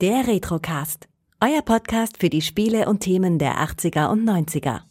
Der Retrocast. Euer Podcast für die Spiele und Themen der 80er und 90er.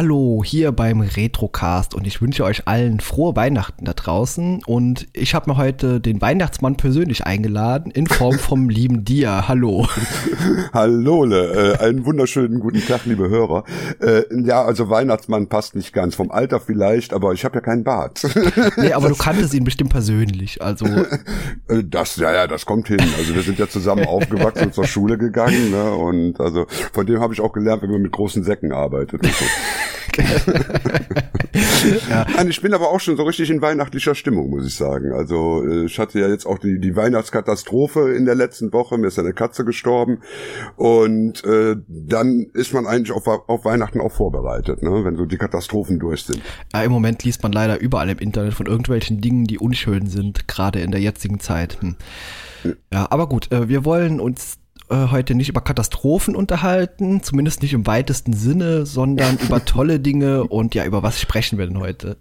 Hallo hier beim Retrocast und ich wünsche euch allen frohe Weihnachten da draußen und ich habe mir heute den Weihnachtsmann persönlich eingeladen in Form vom lieben Dia. Hallo. Hallo, äh, einen wunderschönen guten Tag, liebe Hörer. Äh, ja, also Weihnachtsmann passt nicht ganz, vom Alter vielleicht, aber ich habe ja keinen Bart. nee, aber du kanntest ihn bestimmt persönlich, also. Äh, das, ja, ja, das kommt hin. Also wir sind ja zusammen aufgewachsen und zur Schule gegangen ne? und also von dem habe ich auch gelernt, wenn man mit großen Säcken arbeitet. Und so ja. Nein, ich bin aber auch schon so richtig in weihnachtlicher Stimmung, muss ich sagen. Also äh, ich hatte ja jetzt auch die, die Weihnachtskatastrophe in der letzten Woche, mir ist eine Katze gestorben und äh, dann ist man eigentlich auf, auf Weihnachten auch vorbereitet, ne? wenn so die Katastrophen durch sind. Ja, im Moment liest man leider überall im Internet von irgendwelchen Dingen, die unschön sind, gerade in der jetzigen Zeit. Hm. Ja, aber gut, äh, wir wollen uns äh, heute nicht über Katastrophen unterhalten, zumindest nicht im weitesten Sinne, sondern über tolle Dinge und ja, über was sprechen wir denn heute?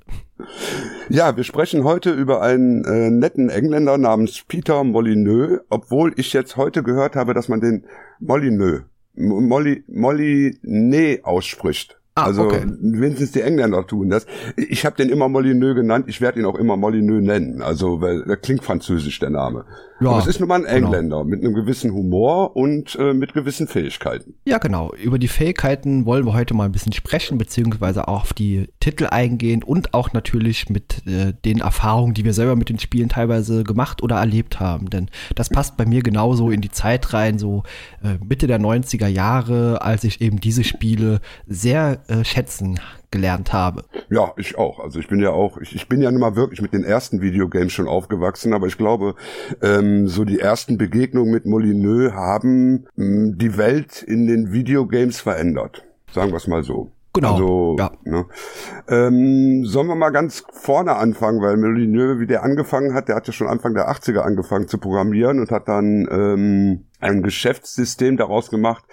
Ja, wir sprechen heute über einen äh, netten Engländer namens Peter Molyneux, obwohl ich jetzt heute gehört habe, dass man den Molyneux, Molly, Molyneux ausspricht. Ah, also okay. wenigstens die Engländer tun das. Ich habe den immer Molyneux genannt, ich werde ihn auch immer Molyneux nennen, also weil der klingt französisch der Name. Ja, Aber es ist nun mal ein genau. Engländer genau. mit einem gewissen Humor und äh, mit gewissen Fähigkeiten. Ja, genau. Über die Fähigkeiten wollen wir heute mal ein bisschen sprechen, beziehungsweise auch auf die Titel eingehen und auch natürlich mit äh, den Erfahrungen, die wir selber mit den Spielen teilweise gemacht oder erlebt haben. Denn das passt bei mir genauso in die Zeit rein, so äh, Mitte der 90er Jahre, als ich eben diese Spiele sehr äh, schätzen gelernt habe. Ja, ich auch. Also ich bin ja auch, ich, ich bin ja nun mal wirklich mit den ersten Videogames schon aufgewachsen, aber ich glaube, ähm, so die ersten Begegnungen mit Molyneux haben mh, hm, die Welt in den Videogames verändert. Sagen wir es mal so. Genau. Also, ja. Ne? Ähm, sollen wir mal ganz vorne anfangen, weil Molyneux, wie der angefangen hat, der hat ja schon Anfang der 80er angefangen zu programmieren und hat dann ähm, ein Geschäftssystem daraus gemacht,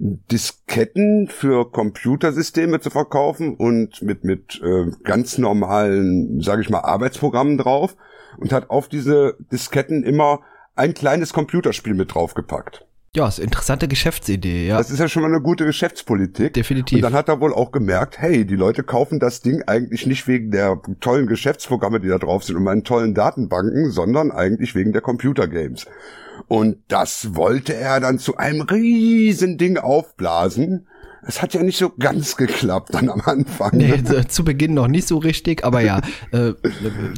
Disketten für Computersysteme zu verkaufen und mit mit äh, ganz normalen, sage ich mal, Arbeitsprogrammen drauf und hat auf diese Disketten immer ein kleines Computerspiel mit draufgepackt. Ja, ist eine interessante Geschäftsidee, ja. Das ist ja schon mal eine gute Geschäftspolitik. Definitiv. Und dann hat er wohl auch gemerkt, hey, die Leute kaufen das Ding eigentlich nicht wegen der tollen Geschäftsprogramme, die da drauf sind und meinen tollen Datenbanken, sondern eigentlich wegen der Computergames. Und das wollte er dann zu einem riesen Ding aufblasen. Es hat ja nicht so ganz geklappt dann am Anfang. Nee, ne? zu Beginn noch nicht so richtig, aber ja, äh,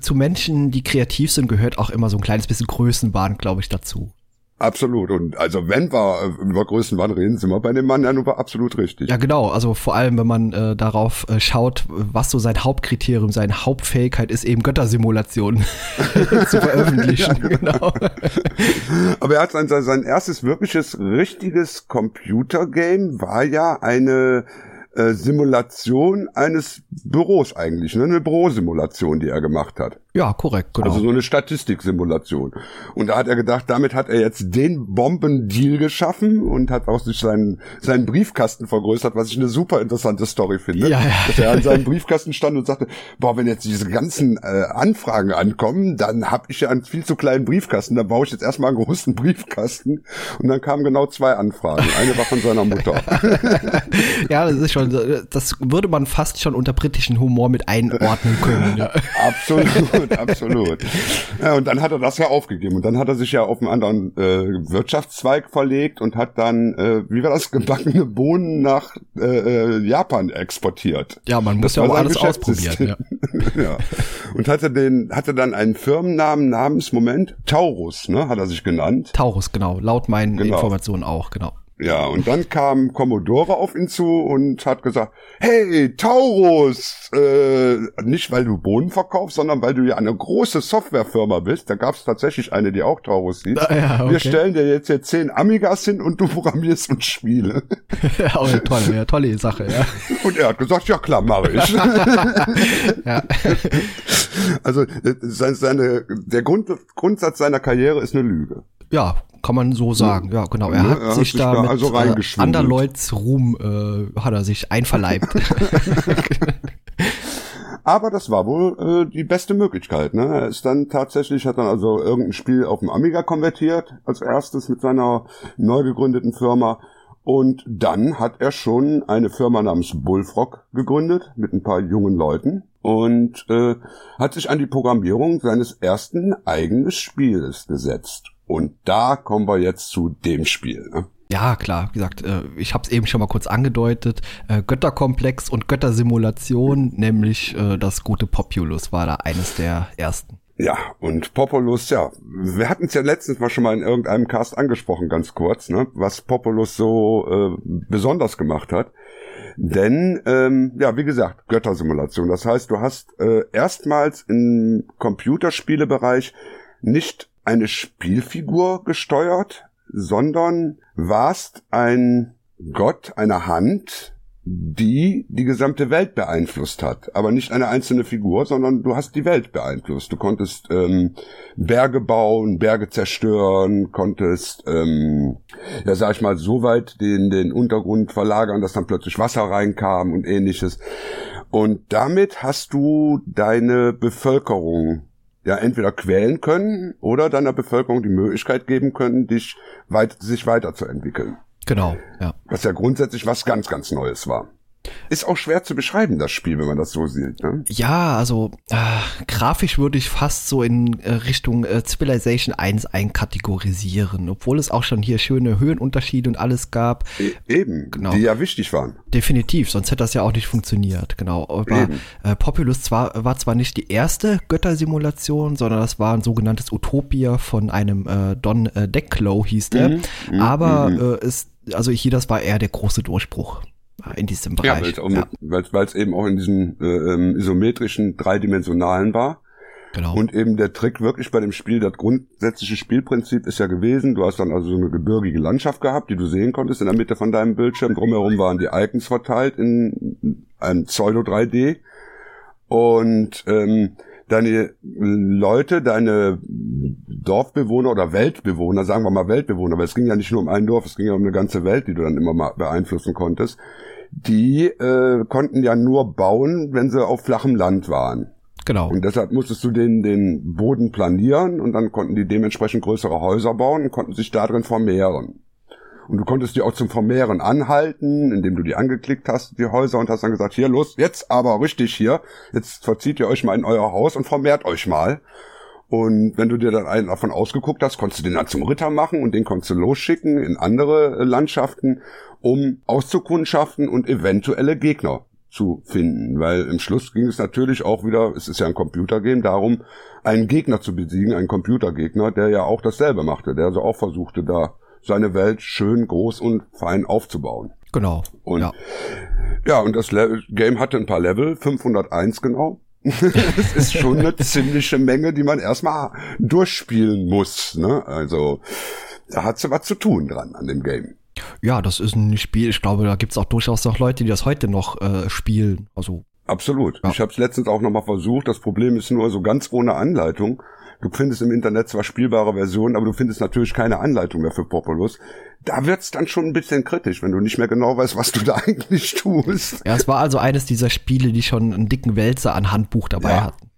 zu Menschen, die kreativ sind, gehört auch immer so ein kleines bisschen Größenwahn, glaube ich, dazu. Absolut. Und also wenn wir über Größenwahn reden, sind wir bei dem Mann ja nur absolut richtig. Ja, genau. Also vor allem, wenn man äh, darauf äh, schaut, was so sein Hauptkriterium, seine Hauptfähigkeit ist, eben Göttersimulationen zu veröffentlichen. ja, genau. Aber er hat sein, sein erstes wirkliches, richtiges Computergame war ja eine äh, Simulation eines Büros eigentlich, ne? eine Bürosimulation, die er gemacht hat. Ja, korrekt, genau. Also so eine Statistiksimulation. Und da hat er gedacht, damit hat er jetzt den Bombendeal geschaffen und hat auch sich seinen, seinen Briefkasten vergrößert, was ich eine super interessante Story finde. Ja, ja. Dass er an seinem Briefkasten stand und sagte, boah, wenn jetzt diese ganzen äh, Anfragen ankommen, dann habe ich ja einen viel zu kleinen Briefkasten, dann baue ich jetzt erstmal einen großen Briefkasten. Und dann kamen genau zwei Anfragen. Eine war von seiner Mutter. ja, das ist schon, das würde man fast schon unter britischen Humor mit einordnen können. Ja. Absolut absolut, absolut. Ja, und dann hat er das ja aufgegeben. Und dann hat er sich ja auf einen anderen äh, Wirtschaftszweig verlegt und hat dann, äh, wie war das, gebackene Bohnen nach äh, äh Japan exportiert. Ja, man muss das ja auch alles ausprobieren. Ja. ja. Und hatte den, hatte dann einen Firmennamen namens, Moment, Taurus, ne, hat er sich genannt. Taurus, genau. Laut meinen genau. Informationen auch, genau. Ja, und dann kam Commodore auf ihn zu und hat gesagt, hey, Taurus, äh, nicht weil du Bohnen verkaufst, sondern weil du ja eine große Softwarefirma bist. Da gab es tatsächlich eine, die auch Taurus hieß. Ah, ja, okay. Wir stellen dir jetzt hier zehn Amigas hin und du programmierst und Spiele. ja, oh, tolle, ja, tolle Sache, ja. Und er hat gesagt, ja klar, mache ich. ja. Also seine, der Grund, Grundsatz seiner Karriere ist eine Lüge. Ja, kann man so sagen. Ja, genau. Er, Ja, hat, er hat sich sich da da mit also äh. Anderleuts Ruhm äh, hat er sich einverleibt. Aber das war wohl äh, die beste Möglichkeit. Ne? Er ist dann tatsächlich, hat dann also irgendein Spiel auf dem Amiga konvertiert, als erstes mit seiner neu gegründeten Firma. Und dann hat er schon eine Firma namens Bullfrog gegründet mit ein paar jungen Leuten und äh, hat sich an die Programmierung seines ersten eigenen Spieles gesetzt. Und da kommen wir jetzt zu dem Spiel. Ne? Ja, klar, wie gesagt, äh, ich habe es eben schon mal kurz angedeutet. Äh, Götterkomplex und Göttersimulation, nämlich äh, das gute Populus war da eines der ersten. Ja, und Populus, ja, wir hatten es ja letztens mal schon mal in irgendeinem Cast angesprochen, ganz kurz, ne, was Populus so äh, besonders gemacht hat. Denn, ähm, ja, wie gesagt, Göttersimulation. Das heißt, du hast äh, erstmals im Computerspielebereich nicht eine Spielfigur gesteuert, sondern warst ein Gott, eine Hand, die die gesamte Welt beeinflusst hat. Aber nicht eine einzelne Figur, sondern du hast die Welt beeinflusst. Du konntest ähm, Berge bauen, Berge zerstören, konntest, ähm, ja sag ich mal, so weit den, den Untergrund verlagern, dass dann plötzlich Wasser reinkam und ähnliches. Und damit hast du deine Bevölkerung ja entweder quälen können oder deiner Bevölkerung die Möglichkeit geben können, dich weit, sich weiterzuentwickeln. Genau, ja. Was ja grundsätzlich was ganz, ganz Neues war. Ist auch schwer zu beschreiben, das Spiel, wenn man das so sieht. Ne? Ja, also äh, grafisch würde ich fast so in äh, Richtung äh, Civilization 1 einkategorisieren, obwohl es auch schon hier schöne Höhenunterschiede und alles gab. E eben, Genau. die ja wichtig waren. Definitiv, sonst hätte das ja auch nicht funktioniert. Genau. Aber äh, Populus zwar, war zwar nicht die erste Göttersimulation, sondern das war ein sogenanntes Utopia von einem äh, Don äh, Decklow hieß der. Mhm, Aber äh, ist, also hier, das war eher der große Durchbruch in diesem Ja, Bereich. weil es eben auch in diesem äh, ähm, isometrischen, dreidimensionalen war. genau. Und eben der Trick wirklich bei dem Spiel, das grundsätzliche Spielprinzip ist ja gewesen, du hast dann also so eine gebirgige Landschaft gehabt, die du sehen konntest in der Mitte von deinem Bildschirm. Drumherum waren die Icons verteilt in einem Pseudo 3D. Und ähm, deine Leute, deine Dorfbewohner oder Weltbewohner, sagen wir mal Weltbewohner, weil es ging ja nicht nur um ein Dorf, es ging ja um eine ganze Welt, die du dann immer mal beeinflussen konntest, die äh, konnten ja nur bauen, wenn sie auf flachem Land waren. genau. Und deshalb musstest du den, den Boden planieren und dann konnten die dementsprechend größere Häuser bauen und konnten sich darin vermehren. Und du konntest die auch zum Vermehren anhalten, indem du die angeklickt hast, die Häuser, und hast dann gesagt, hier los, jetzt aber richtig hier, jetzt verzieht ihr euch mal in euer Haus und vermehrt euch mal. Und wenn du dir dann einen davon ausgeguckt hast, konntest du den dann zum Ritter machen und den konntest du losschicken in andere äh, Landschaften, um auszukundschaften und eventuelle Gegner zu finden. Weil im Schluss ging es natürlich auch wieder, es ist ja ein Computergame, darum, einen Gegner zu besiegen, einen Computergegner, der ja auch dasselbe machte, der also auch versuchte, da seine Welt schön groß und fein aufzubauen. Genau. Und ja. ja, und das Le Game hatte ein paar Level, 501 genau. das ist schon eine ziemliche Menge, die man erstmal durchspielen muss. Ne? Also da hat sie was zu tun dran an dem Game. ja, das ist ein Spiel, ich glaube, da gibt's auch durchaus noch Leute, die das heute noch äh, spielen. Also, Absolut. Ja. Ich habe es letztens auch nochmal versucht. Das Problem ist nur so ganz ohne Anleitung. Du findest im Internet zwar spielbare Versionen, aber du findest natürlich keine Anleitung mehr für Populus. Da wird's dann schon ein bisschen kritisch, wenn du nicht mehr genau weißt, was du da eigentlich tust. ja, es war also eines dieser Spiele, die schon einen dicken Wälzer an Handbuch dabei Ja. hatten.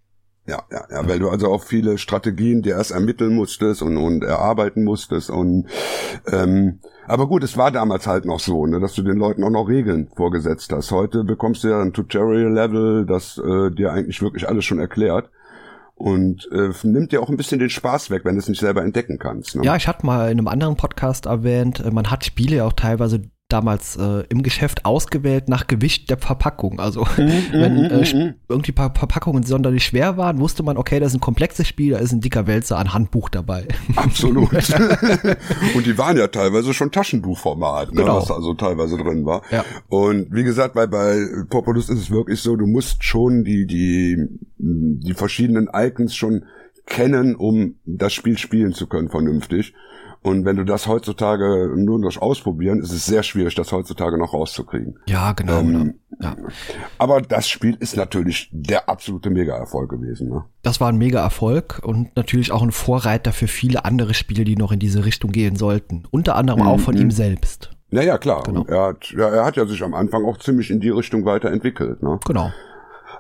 Ja, ja, ja, weil du also auch viele Strategien dir erst ermitteln musstest und, und erarbeiten musstest und ähm, aber gut, es war damals halt noch so, ne, dass du den Leuten auch noch Regeln vorgesetzt hast. Heute bekommst du ja ein Tutorial-Level, das äh, dir eigentlich wirklich alles schon erklärt und äh, nimmt dir auch ein bisschen den Spaß weg, wenn du es nicht selber entdecken kannst. Ne? Ja, ich hatte mal in einem anderen Podcast erwähnt, äh, man hat Spiele auch teilweise damals äh, im Geschäft ausgewählt nach Gewicht der Verpackung. Also wenn äh, Sp- irgendwie paar Verpackungen sonderlich schwer waren, wusste man, okay, das ist ein komplexes Spiel, da ist ein dicker Wälzer an Handbuch dabei. Absolut. und die waren ja teilweise schon Taschenbuchformat, ne, Genau. was also teilweise drin war. Ja. Und wie gesagt, bei, bei Populus ist es wirklich so, du musst schon die, die, die verschiedenen Icons schon kennen, um das Spiel spielen zu können vernünftig. Und wenn du das heutzutage nur durch Ausprobieren, ist es sehr schwierig, das heutzutage noch rauszukriegen. Ja, genau. Ähm, ja. Aber das Spiel ist natürlich der absolute Mega-Erfolg gewesen. Ne? Das war ein Mega-Erfolg und natürlich auch ein Vorreiter für viele andere Spiele, die noch in diese Richtung gehen sollten. Unter anderem mhm. auch von ihm selbst. Naja, klar. Genau. Er, hat, ja, er hat ja sich am Anfang auch ziemlich in die Richtung weiterentwickelt. Ne? Genau.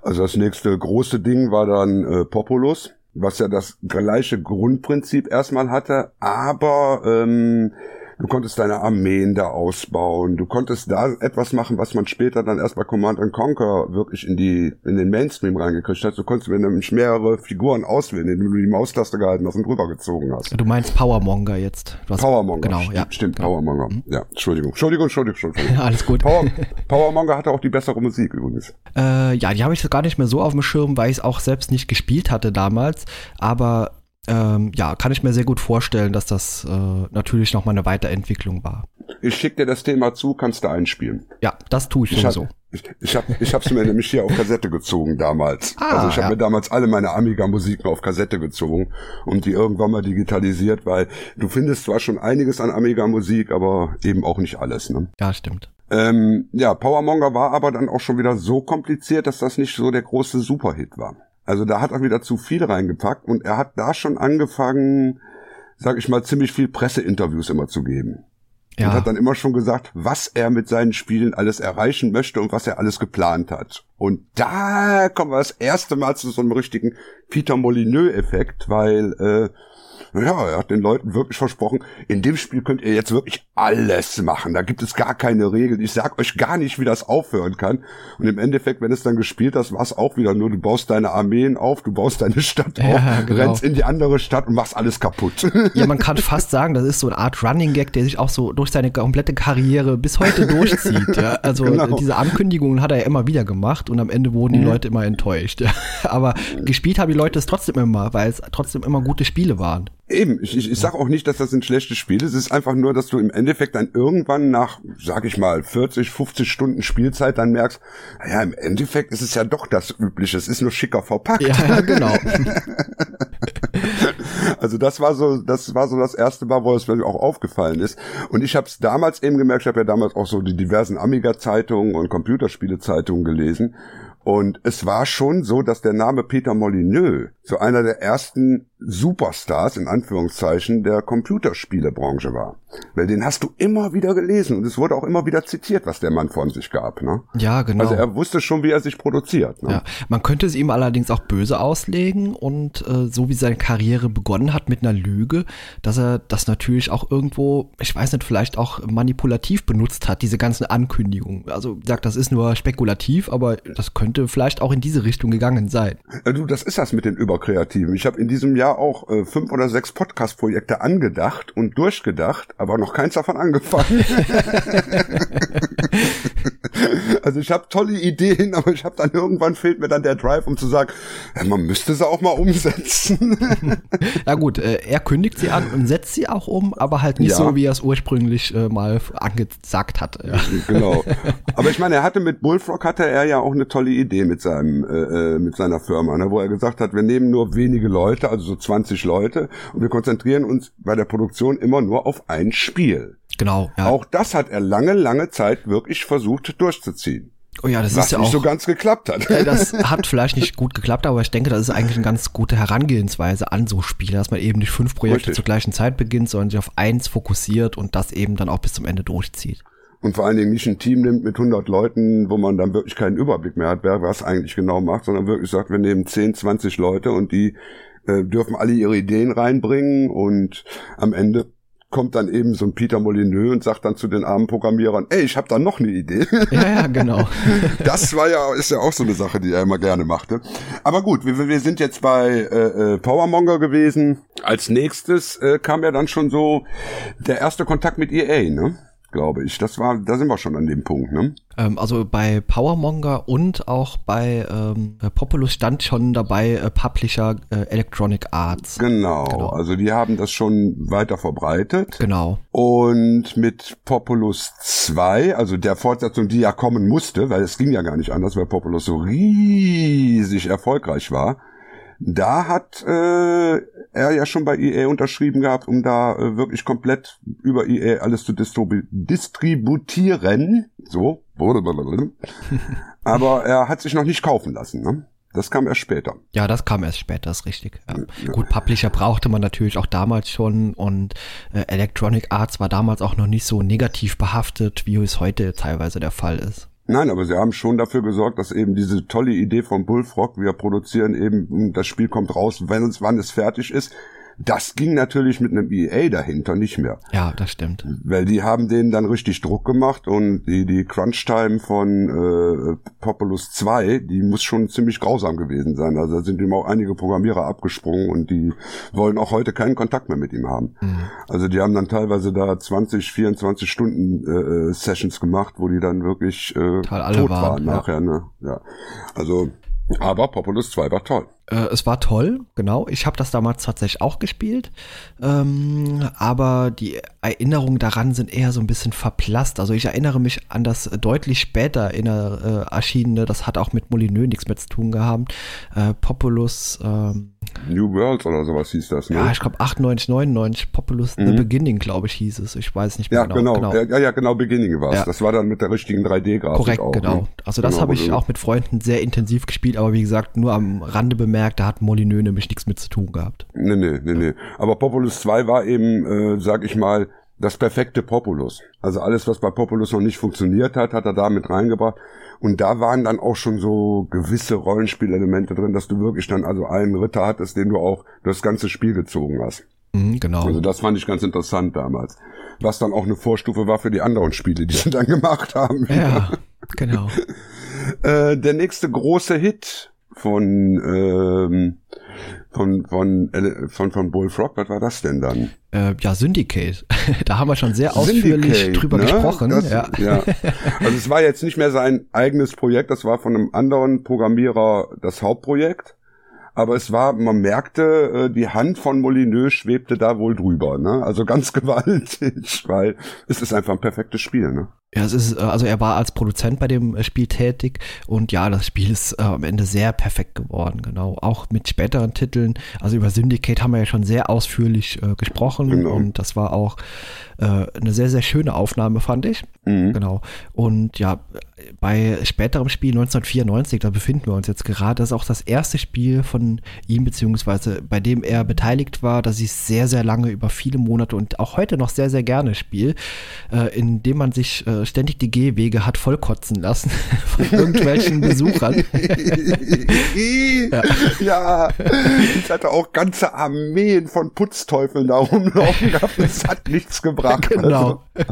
Also das nächste große Ding war dann äh, Populus was ja das gleiche Grundprinzip erstmal hatte, aber ähm, Du konntest deine Armeen da ausbauen. Du konntest da etwas machen, was man später dann erst bei Command Conquer wirklich in die, in den Mainstream reingekriegt hat. Du konntest nämlich mehrere Figuren auswählen, indem du die Maustaste gehalten hast und rübergezogen hast. Du meinst Powermonger jetzt. Powermonger. Genau, ja. Stimmt, genau. Powermonger. Mhm. Ja, Entschuldigung. Entschuldigung, Entschuldigung, Entschuldigung. Alles gut. Power, Powermonger hatte auch die bessere Musik übrigens. Äh, ja, die habe ich gar nicht mehr so auf dem Schirm, weil ich es auch selbst nicht gespielt hatte damals. Aber ähm, ja, kann ich mir sehr gut vorstellen, dass das äh, natürlich nochmal eine Weiterentwicklung war. Ich schicke dir das Thema zu, kannst du einspielen. Ja, das tue ich, ich sowieso. ich, ich habe ich hab's mir nämlich hier auf Kassette gezogen damals. Ah, also ich habe ja. mir damals alle meine Amiga-Musiken auf Kassette gezogen und die irgendwann mal digitalisiert, weil du findest zwar schon einiges an Amiga-Musik, aber eben auch nicht alles. Ne? Ja, stimmt. Ähm, ja, Powermonger war aber dann auch schon wieder so kompliziert, dass das nicht so der große Superhit war. Also da hat er wieder zu viel reingepackt und er hat da schon angefangen, sag ich mal, ziemlich viel Presseinterviews immer zu geben. Ja. Und hat dann immer schon gesagt, was er mit seinen Spielen alles erreichen möchte und was er alles geplant hat. Und da kommen wir das erste Mal zu so einem richtigen Peter Molyneux-Effekt, weil äh, ja, er hat den Leuten wirklich versprochen, in dem Spiel könnt ihr jetzt wirklich alles machen. Da gibt es gar keine Regeln. Ich sag euch gar nicht, wie das aufhören kann. Und im Endeffekt, wenn es dann gespielt hast, war es auch wieder nur, du baust deine Armeen auf, du baust deine Stadt ja, auf, genau. rennst in die andere Stadt und machst alles kaputt. Ja, man kann fast sagen, das ist so eine Art Running Gag, der sich auch so durch seine komplette Karriere bis heute durchzieht. Ja? Also genau. diese Ankündigungen hat er ja immer wieder gemacht und am Ende wurden die mhm. Leute immer enttäuscht. Ja? Aber gespielt haben die Leute es trotzdem immer, weil es trotzdem immer gute Spiele waren. Eben, ich, ich, ich sag auch nicht, dass das ein schlechtes Spiel ist. Es ist einfach nur, dass du im Endeffekt dann irgendwann nach, sag ich mal, 40, 50 Stunden Spielzeit dann merkst, naja, im Endeffekt ist es ja doch das Übliche. Es ist nur schicker verpackt. Ja, genau. also das war so, das war so das erste Mal, wo es mir auch aufgefallen ist. Und ich habe es damals eben gemerkt, ich habe ja damals auch so die diversen Amiga-Zeitungen und Computerspiele-Zeitungen gelesen. Und es war schon so, dass der Name Peter Molyneux so einer der ersten Superstars in Anführungszeichen der Computerspielebranche war. Weil den hast du immer wieder gelesen und es wurde auch immer wieder zitiert, was der Mann von sich gab. Ne? Ja, genau. Also er wusste schon, wie er sich produziert. Ne? Ja, man könnte es ihm allerdings auch böse auslegen und äh, so wie seine Karriere begonnen hat mit einer Lüge, dass er das natürlich auch irgendwo, ich weiß nicht, vielleicht auch manipulativ benutzt hat, diese ganzen Ankündigungen. Also sagt, das ist nur spekulativ, aber das könnte vielleicht auch in diese Richtung gegangen sein. Du, das ist das mit den Überkreativen. Ich habe in diesem Jahr auch äh, fünf oder sechs Podcast-Projekte angedacht und durchgedacht, aber noch keins davon angefangen. also ich habe tolle Ideen, aber ich habe dann irgendwann fehlt mir dann der Drive, um zu sagen, man müsste sie auch mal umsetzen. ja gut, äh, er kündigt sie an und setzt sie auch um, aber halt nicht ja. so, wie er es ursprünglich äh, mal angesagt hat. Genau. Aber ich meine, er hatte mit Bullfrog hatte er ja auch eine tolle Idee mit seinem äh, äh mit seiner Firma, ne, wo er gesagt hat, wir nehmen nur wenige Leute, also so 20 Leute, und wir konzentrieren uns bei der Produktion immer nur auf ein Spiel. Genau. Ja. Auch das hat er lange, lange Zeit wirklich versucht durchzuziehen. Oh ja, das was ist ja nicht auch so ganz geklappt hat. Das hat vielleicht nicht gut geklappt, aber ich denke, das ist eigentlich eine ganz gute Herangehensweise an so Spiele, dass man eben nicht fünf Projekte Richtig. zur gleichen Zeit beginnt, sondern sich auf eins fokussiert und das eben dann auch bis zum Ende durchzieht. Und vor allen Dingen nicht ein Team nimmt mit 100 Leuten, wo man dann wirklich keinen Überblick mehr hat, wer was eigentlich genau macht, sondern wirklich sagt, wir nehmen 10, 20 Leute und die äh, dürfen alle ihre Ideen reinbringen und am Ende kommt dann eben so ein Peter Molyneux und sagt dann zu den armen Programmierern, ey, ich habe da noch eine Idee. Ja, ja, genau. das war ja, ist ja auch so eine Sache, die er immer gerne machte. Aber gut, wir, wir sind jetzt bei äh, äh, Powermonger gewesen. Als nächstes äh, kam ja dann schon so der erste Kontakt mit EA, ne? Glaube ich. Das war, da sind wir schon an dem Punkt, ne? Ähm, also bei Powermonger und auch bei ähm, Populus stand schon dabei äh, Publisher äh, Electronic Arts. Genau, genau, also die haben das schon weiter verbreitet. Genau. Und mit Populus 2, also der Fortsetzung, die ja kommen musste, weil es ging ja gar nicht anders, weil Populus so riesig erfolgreich war, Da hat äh, er ja schon bei EA unterschrieben gehabt, um da äh, wirklich komplett über EA alles zu distribu distributieren. So. Aber er hat sich noch nicht kaufen lassen. Ne? Das kam erst später. Ja, das kam erst später, ist richtig. Ja. Ja. Gut, Publisher brauchte man natürlich auch damals schon und äh, Electronic Arts war damals auch noch nicht so negativ behaftet, wie es heute teilweise der Fall ist. Nein, aber sie haben schon dafür gesorgt, dass eben diese tolle Idee von Bullfrog, wir produzieren eben, das Spiel kommt raus, wenn es, wann es fertig ist, das ging natürlich mit einem EA dahinter nicht mehr. Ja, das stimmt. Weil die haben denen dann richtig Druck gemacht und die, die Crunch-Time von äh, Populous 2, die muss schon ziemlich grausam gewesen sein. Also da sind ihm auch einige Programmierer abgesprungen und die wollen auch heute keinen Kontakt mehr mit ihm haben. Mhm. Also die haben dann teilweise da 20, 24 Stunden äh, äh, Sessions gemacht, wo die dann wirklich äh, tot waren, waren nachher. Ja. Ne? ja. Also aber Populous 2 war toll. Äh, es war toll, genau. Ich habe das damals tatsächlich auch gespielt. Ähm, aber die Erinnerungen daran sind eher so ein bisschen verblasst. Also ich erinnere mich an das deutlich später in der, äh, erschienene, das hat auch mit Molyneux nichts mehr zu tun gehabt. Äh, Populous ähm, New World oder sowas hieß das, ne? Ja, ich glaube 98, 99, Populous mhm. The Beginning, glaube ich, hieß es. Ich weiß nicht mehr ja, genau. genau. Ja, ja, genau, Beginning war es. Ja. Das war dann mit der richtigen 3D-Grafik Korrekt, auch, genau. Ne? Also das genau, habe ich auch mit Freunden sehr intensiv gespielt, aber wie gesagt, nur am Rande bemerkt, da hat Molyneux nämlich nichts mit zu tun gehabt. Nee, nee, nee, nee. Aber Populous 2 war eben, äh, sag ich mal, das perfekte Populus. Also alles, was bei Populus noch nicht funktioniert hat, hat er da mit reingebracht. Und da waren dann auch schon so gewisse Rollenspielelemente drin, dass du wirklich dann also einen Ritter hattest, den du auch das ganze Spiel gezogen hast. Mhm, genau. Also das fand ich ganz interessant damals. Was dann auch eine Vorstufe war für die anderen Spiele, die sie dann gemacht haben. Ja, genau. äh, der nächste große Hit von ähm, von von von von Bullfrog, was war das denn dann? Äh, ja, Syndicate. da haben wir schon sehr ausführlich Syndicate, drüber ne? gesprochen. Das, ja. ja. Also es war jetzt nicht mehr sein eigenes Projekt, das war von einem anderen Programmierer das Hauptprojekt. Aber es war, man merkte, äh, die Hand von Molyneux schwebte da wohl drüber, ne? Also ganz gewaltig, weil es ist einfach ein perfektes Spiel, ne? Ja, es ist, äh, also er war als Produzent bei dem äh, Spiel tätig und ja, das Spiel ist äh, am Ende sehr perfekt geworden, genau. Auch mit späteren Titeln. Also über Syndicate haben wir ja schon sehr ausführlich äh, gesprochen genau. und das war auch äh, eine sehr, sehr schöne Aufnahme, fand ich. Mhm. Genau. Und ja, bei späterem Spiel 1994, da befinden wir uns jetzt gerade, das ist auch das erste Spiel von ihm, beziehungsweise bei dem er beteiligt war, dass ich sehr, sehr lange über viele Monate und auch heute noch sehr, sehr gerne spiele, äh, in dem man sich äh, ständig die Gehwege hat vollkotzen lassen von irgendwelchen Besuchern. ja. ja. ich hatte auch ganze Armeen von Putzteufeln da rumlaufen gehabt. Es hat nichts gebracht. Genau. Also.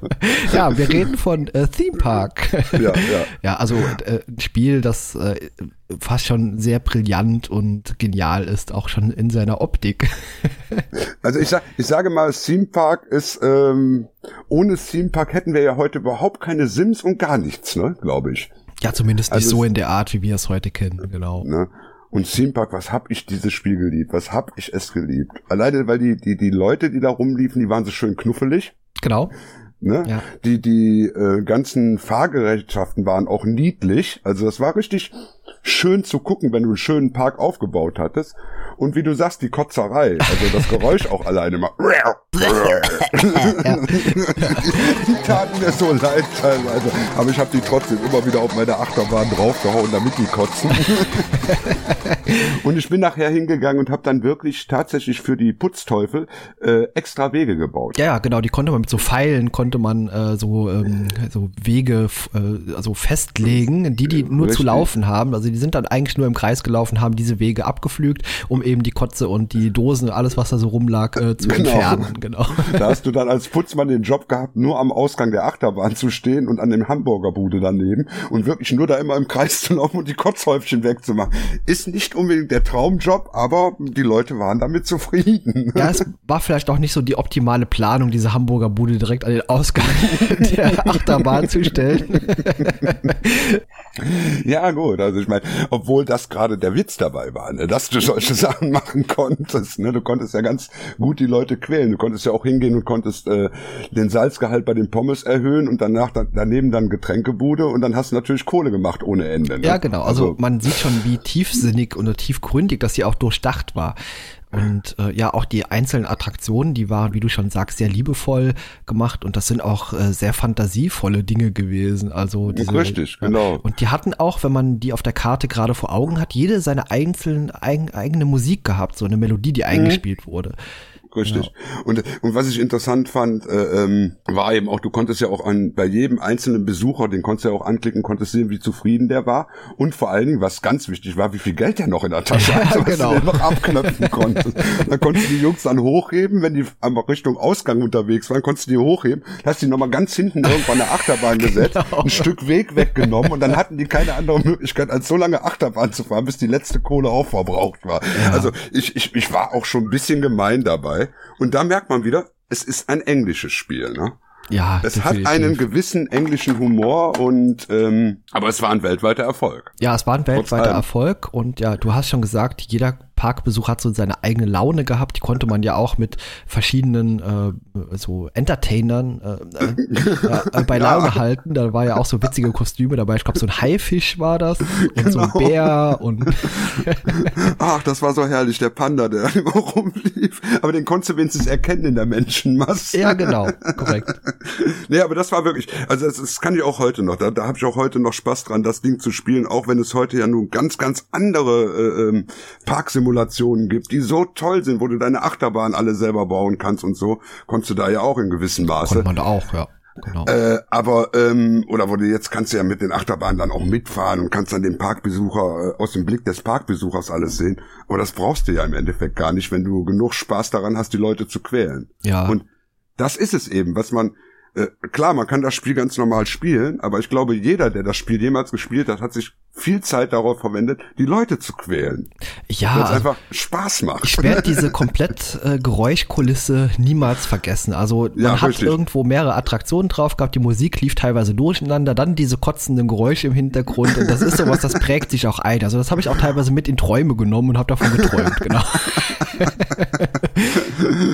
ja, wir reden von äh, Theme Park. ja, ja. Ja, also äh, ein Spiel, das äh, fast schon sehr brillant und genial ist, auch schon in seiner Optik. also ich, sag, ich sage mal, Theme Park ist, ähm, ohne Theme Park hätten wir ja heute überhaupt keine Sims und gar nichts, ne, glaube ich. Ja, zumindest nicht also so in der Art, wie wir es heute kennen, genau. Ne? Und Theme Park, was hab ich dieses Spiel geliebt? Was hab ich es geliebt? Alleine, weil die, die, die Leute, die da rumliefen, die waren so schön knuffelig. Genau. Ne? Ja. Die, die äh, ganzen Fahrgerätschaften waren auch niedlich. Also das war richtig schön zu gucken, wenn du einen schönen Park aufgebaut hattest. Und wie du sagst, die Kotzerei, also das Geräusch auch alleine mal. die taten mir so leid teilweise. Aber ich habe die trotzdem immer wieder auf meine Achterbahn draufgehauen, damit die kotzen. und ich bin nachher hingegangen und habe dann wirklich tatsächlich für die Putzteufel äh, extra Wege gebaut. Ja, genau, die konnte man mit so Pfeilen konnte man äh, so ähm, so Wege äh, also festlegen, die die nur Richtig. zu laufen haben. Also die sind dann eigentlich nur im Kreis gelaufen, haben diese Wege abgeflügt, um eben die Kotze und die Dosen, alles was da so rumlag, äh, zu genau. entfernen. Genau. Da hast du dann als Putzmann den Job gehabt, nur am Ausgang der Achterbahn zu stehen und an dem Hamburgerbude daneben und wirklich nur da immer im Kreis zu laufen und die Kotzhäufchen wegzumachen. Ist nicht unbedingt der Traumjob, aber die Leute waren damit zufrieden. Ja, es war vielleicht auch nicht so die optimale Planung, diese Hamburgerbude direkt an den Ausgang der Achterbahn zu stellen. Ja, gut, also ich meine, obwohl das gerade der Witz dabei war, ne, dass du solche Sachen machen konntest. Ne? Du konntest ja ganz gut die Leute quälen. Du konntest ja auch hingehen und konntest äh, den Salzgehalt bei den Pommes erhöhen und danach dann, daneben dann Getränkebude und dann hast du natürlich Kohle gemacht ohne Ende. Ne? Ja, genau. Also, also man sieht schon, wie tiefsinnig und tiefgründig das hier auch durchdacht war. Und äh, ja, auch die einzelnen Attraktionen, die waren, wie du schon sagst, sehr liebevoll gemacht und das sind auch äh, sehr fantasievolle Dinge gewesen. Also diese, Richtig, genau. Und die hatten auch, wenn man die auf der Karte gerade vor Augen hat, jede seine einzelnen eigen, eigene Musik gehabt, so eine Melodie, die mhm. eingespielt wurde. Richtig. Ja. Und, und was ich interessant fand, äh, ähm, war eben auch, du konntest ja auch an, bei jedem einzelnen Besucher, den konntest du ja auch anklicken, konntest sehen, wie zufrieden der war. Und vor allen Dingen, was ganz wichtig war, wie viel Geld der noch in der Tasche hatte, was genau. du noch abknöpfen konntest. dann konntest du die Jungs dann hochheben, wenn die einfach Richtung Ausgang unterwegs waren, konntest du die hochheben, hast die nochmal ganz hinten irgendwann eine Achterbahn gesetzt, genau. ein Stück Weg weggenommen und dann hatten die keine andere Möglichkeit, als so lange Achterbahn zu fahren, bis die letzte Kohle auch verbraucht war. Ja. Also ich, ich, ich war auch schon ein bisschen gemein dabei dabei. Und da merkt man wieder, es ist ein englisches Spiel. Ne? Ja, es definitiv. hat einen gewissen englischen Humor und ähm, aber es war ein weltweiter Erfolg. Ja, es war ein weltweiter Erfolg und ja, du hast schon gesagt, jeder Parkbesuch hat so seine eigene Laune gehabt. Die konnte man ja auch mit verschiedenen äh, so Entertainern äh, äh, bei Laune ja. halten. Da war ja auch so witzige Kostüme dabei. Ich glaube, so ein Haifisch war das und genau. so ein genau. Bär und Ach, das war so herrlich, der Panda, der immer rumlief. Aber den konntest du wenigstens erkennen in der Menschenmasse. Ja, genau, korrekt. nee, aber das war wirklich, also das, das kann ich auch heute noch. Da, da habe ich auch heute noch Spaß dran, das Ding zu spielen, auch wenn es heute ja nun ganz, ganz andere äh, ähm, Parksimulationen Simulationen gibt, die so toll sind, wo du deine Achterbahn alle selber bauen kannst und so, konntest du da ja auch in gewissem Maße. Konnte man da auch, ja. Genau. Äh, aber ähm, oder wo du jetzt kannst du ja mit den Achterbahnen dann auch mitfahren und kannst dann den Parkbesucher äh, aus dem Blick des Parkbesuchers alles sehen. Aber das brauchst du ja im Endeffekt gar nicht, wenn du genug Spaß daran hast, die Leute zu quälen. Ja. Und das ist es eben, was man äh, klar, man kann das Spiel ganz normal spielen, aber ich glaube, jeder, der das Spiel jemals gespielt hat, hat sich viel Zeit darauf verwendet, die Leute zu quälen. Ja. Weil es einfach Spaß macht. Ich werde diese komplett äh, Geräuschkulisse niemals vergessen. Also man ja, hat richtig. irgendwo mehrere Attraktionen drauf gehabt, die Musik lief teilweise durcheinander, dann diese kotzenden Geräusche im Hintergrund und das ist sowas, das prägt sich auch ein. Also das habe ich auch teilweise mit in Träume genommen und habe davon geträumt, genau.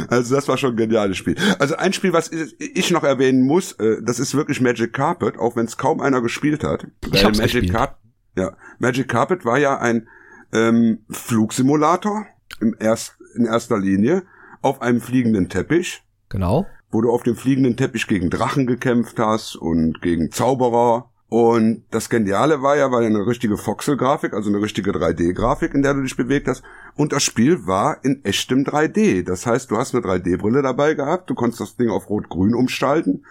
also das war schon ein geniales Spiel. Also ein Spiel, was ich noch erwähnen muss, äh, das ist wirklich Magic Carpet, auch wenn es kaum einer gespielt hat. Ich hab's Magic Carpet ja, Magic Carpet war ja ein ähm, Flugsimulator im erst, in erster Linie auf einem fliegenden Teppich. Genau. Wo du auf dem fliegenden Teppich gegen Drachen gekämpft hast und gegen Zauberer. Und das Geniale war ja, war ja eine richtige Voxel-Grafik, also eine richtige 3D-Grafik, in der du dich bewegt hast. Und das Spiel war in echtem 3D. Das heißt, du hast eine 3D-Brille dabei gehabt, du konntest das Ding auf Rot-Grün umstalten.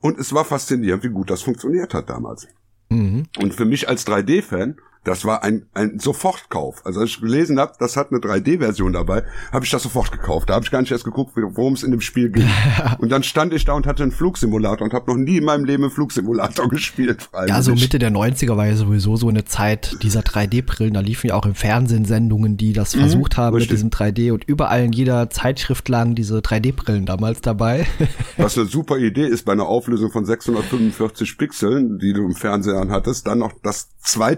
Und es war faszinierend, wie gut das funktioniert hat damals. Mhm. Und für mich als 3D-Fan das war ein, ein Sofortkauf. Also als ich gelesen habe, das hat eine 3D-Version dabei, habe ich das sofort gekauft. Da habe ich gar nicht erst geguckt, worum es in dem Spiel ging. und dann stand ich da und hatte einen Flugsimulator und habe noch nie in meinem Leben einen Flugsimulator gespielt. Freiwillig. Ja, so Mitte der 90er war ja sowieso so eine Zeit dieser 3D-Brillen. Da liefen ja auch im Fernsehen Sendungen, die das mhm, versucht haben richtig. mit diesem 3D und überall in jeder Zeitschrift lagen diese 3D-Brillen damals dabei. Was eine super Idee ist, bei einer Auflösung von 645 Pixeln, die du im Fernsehen hattest, dann noch das zwei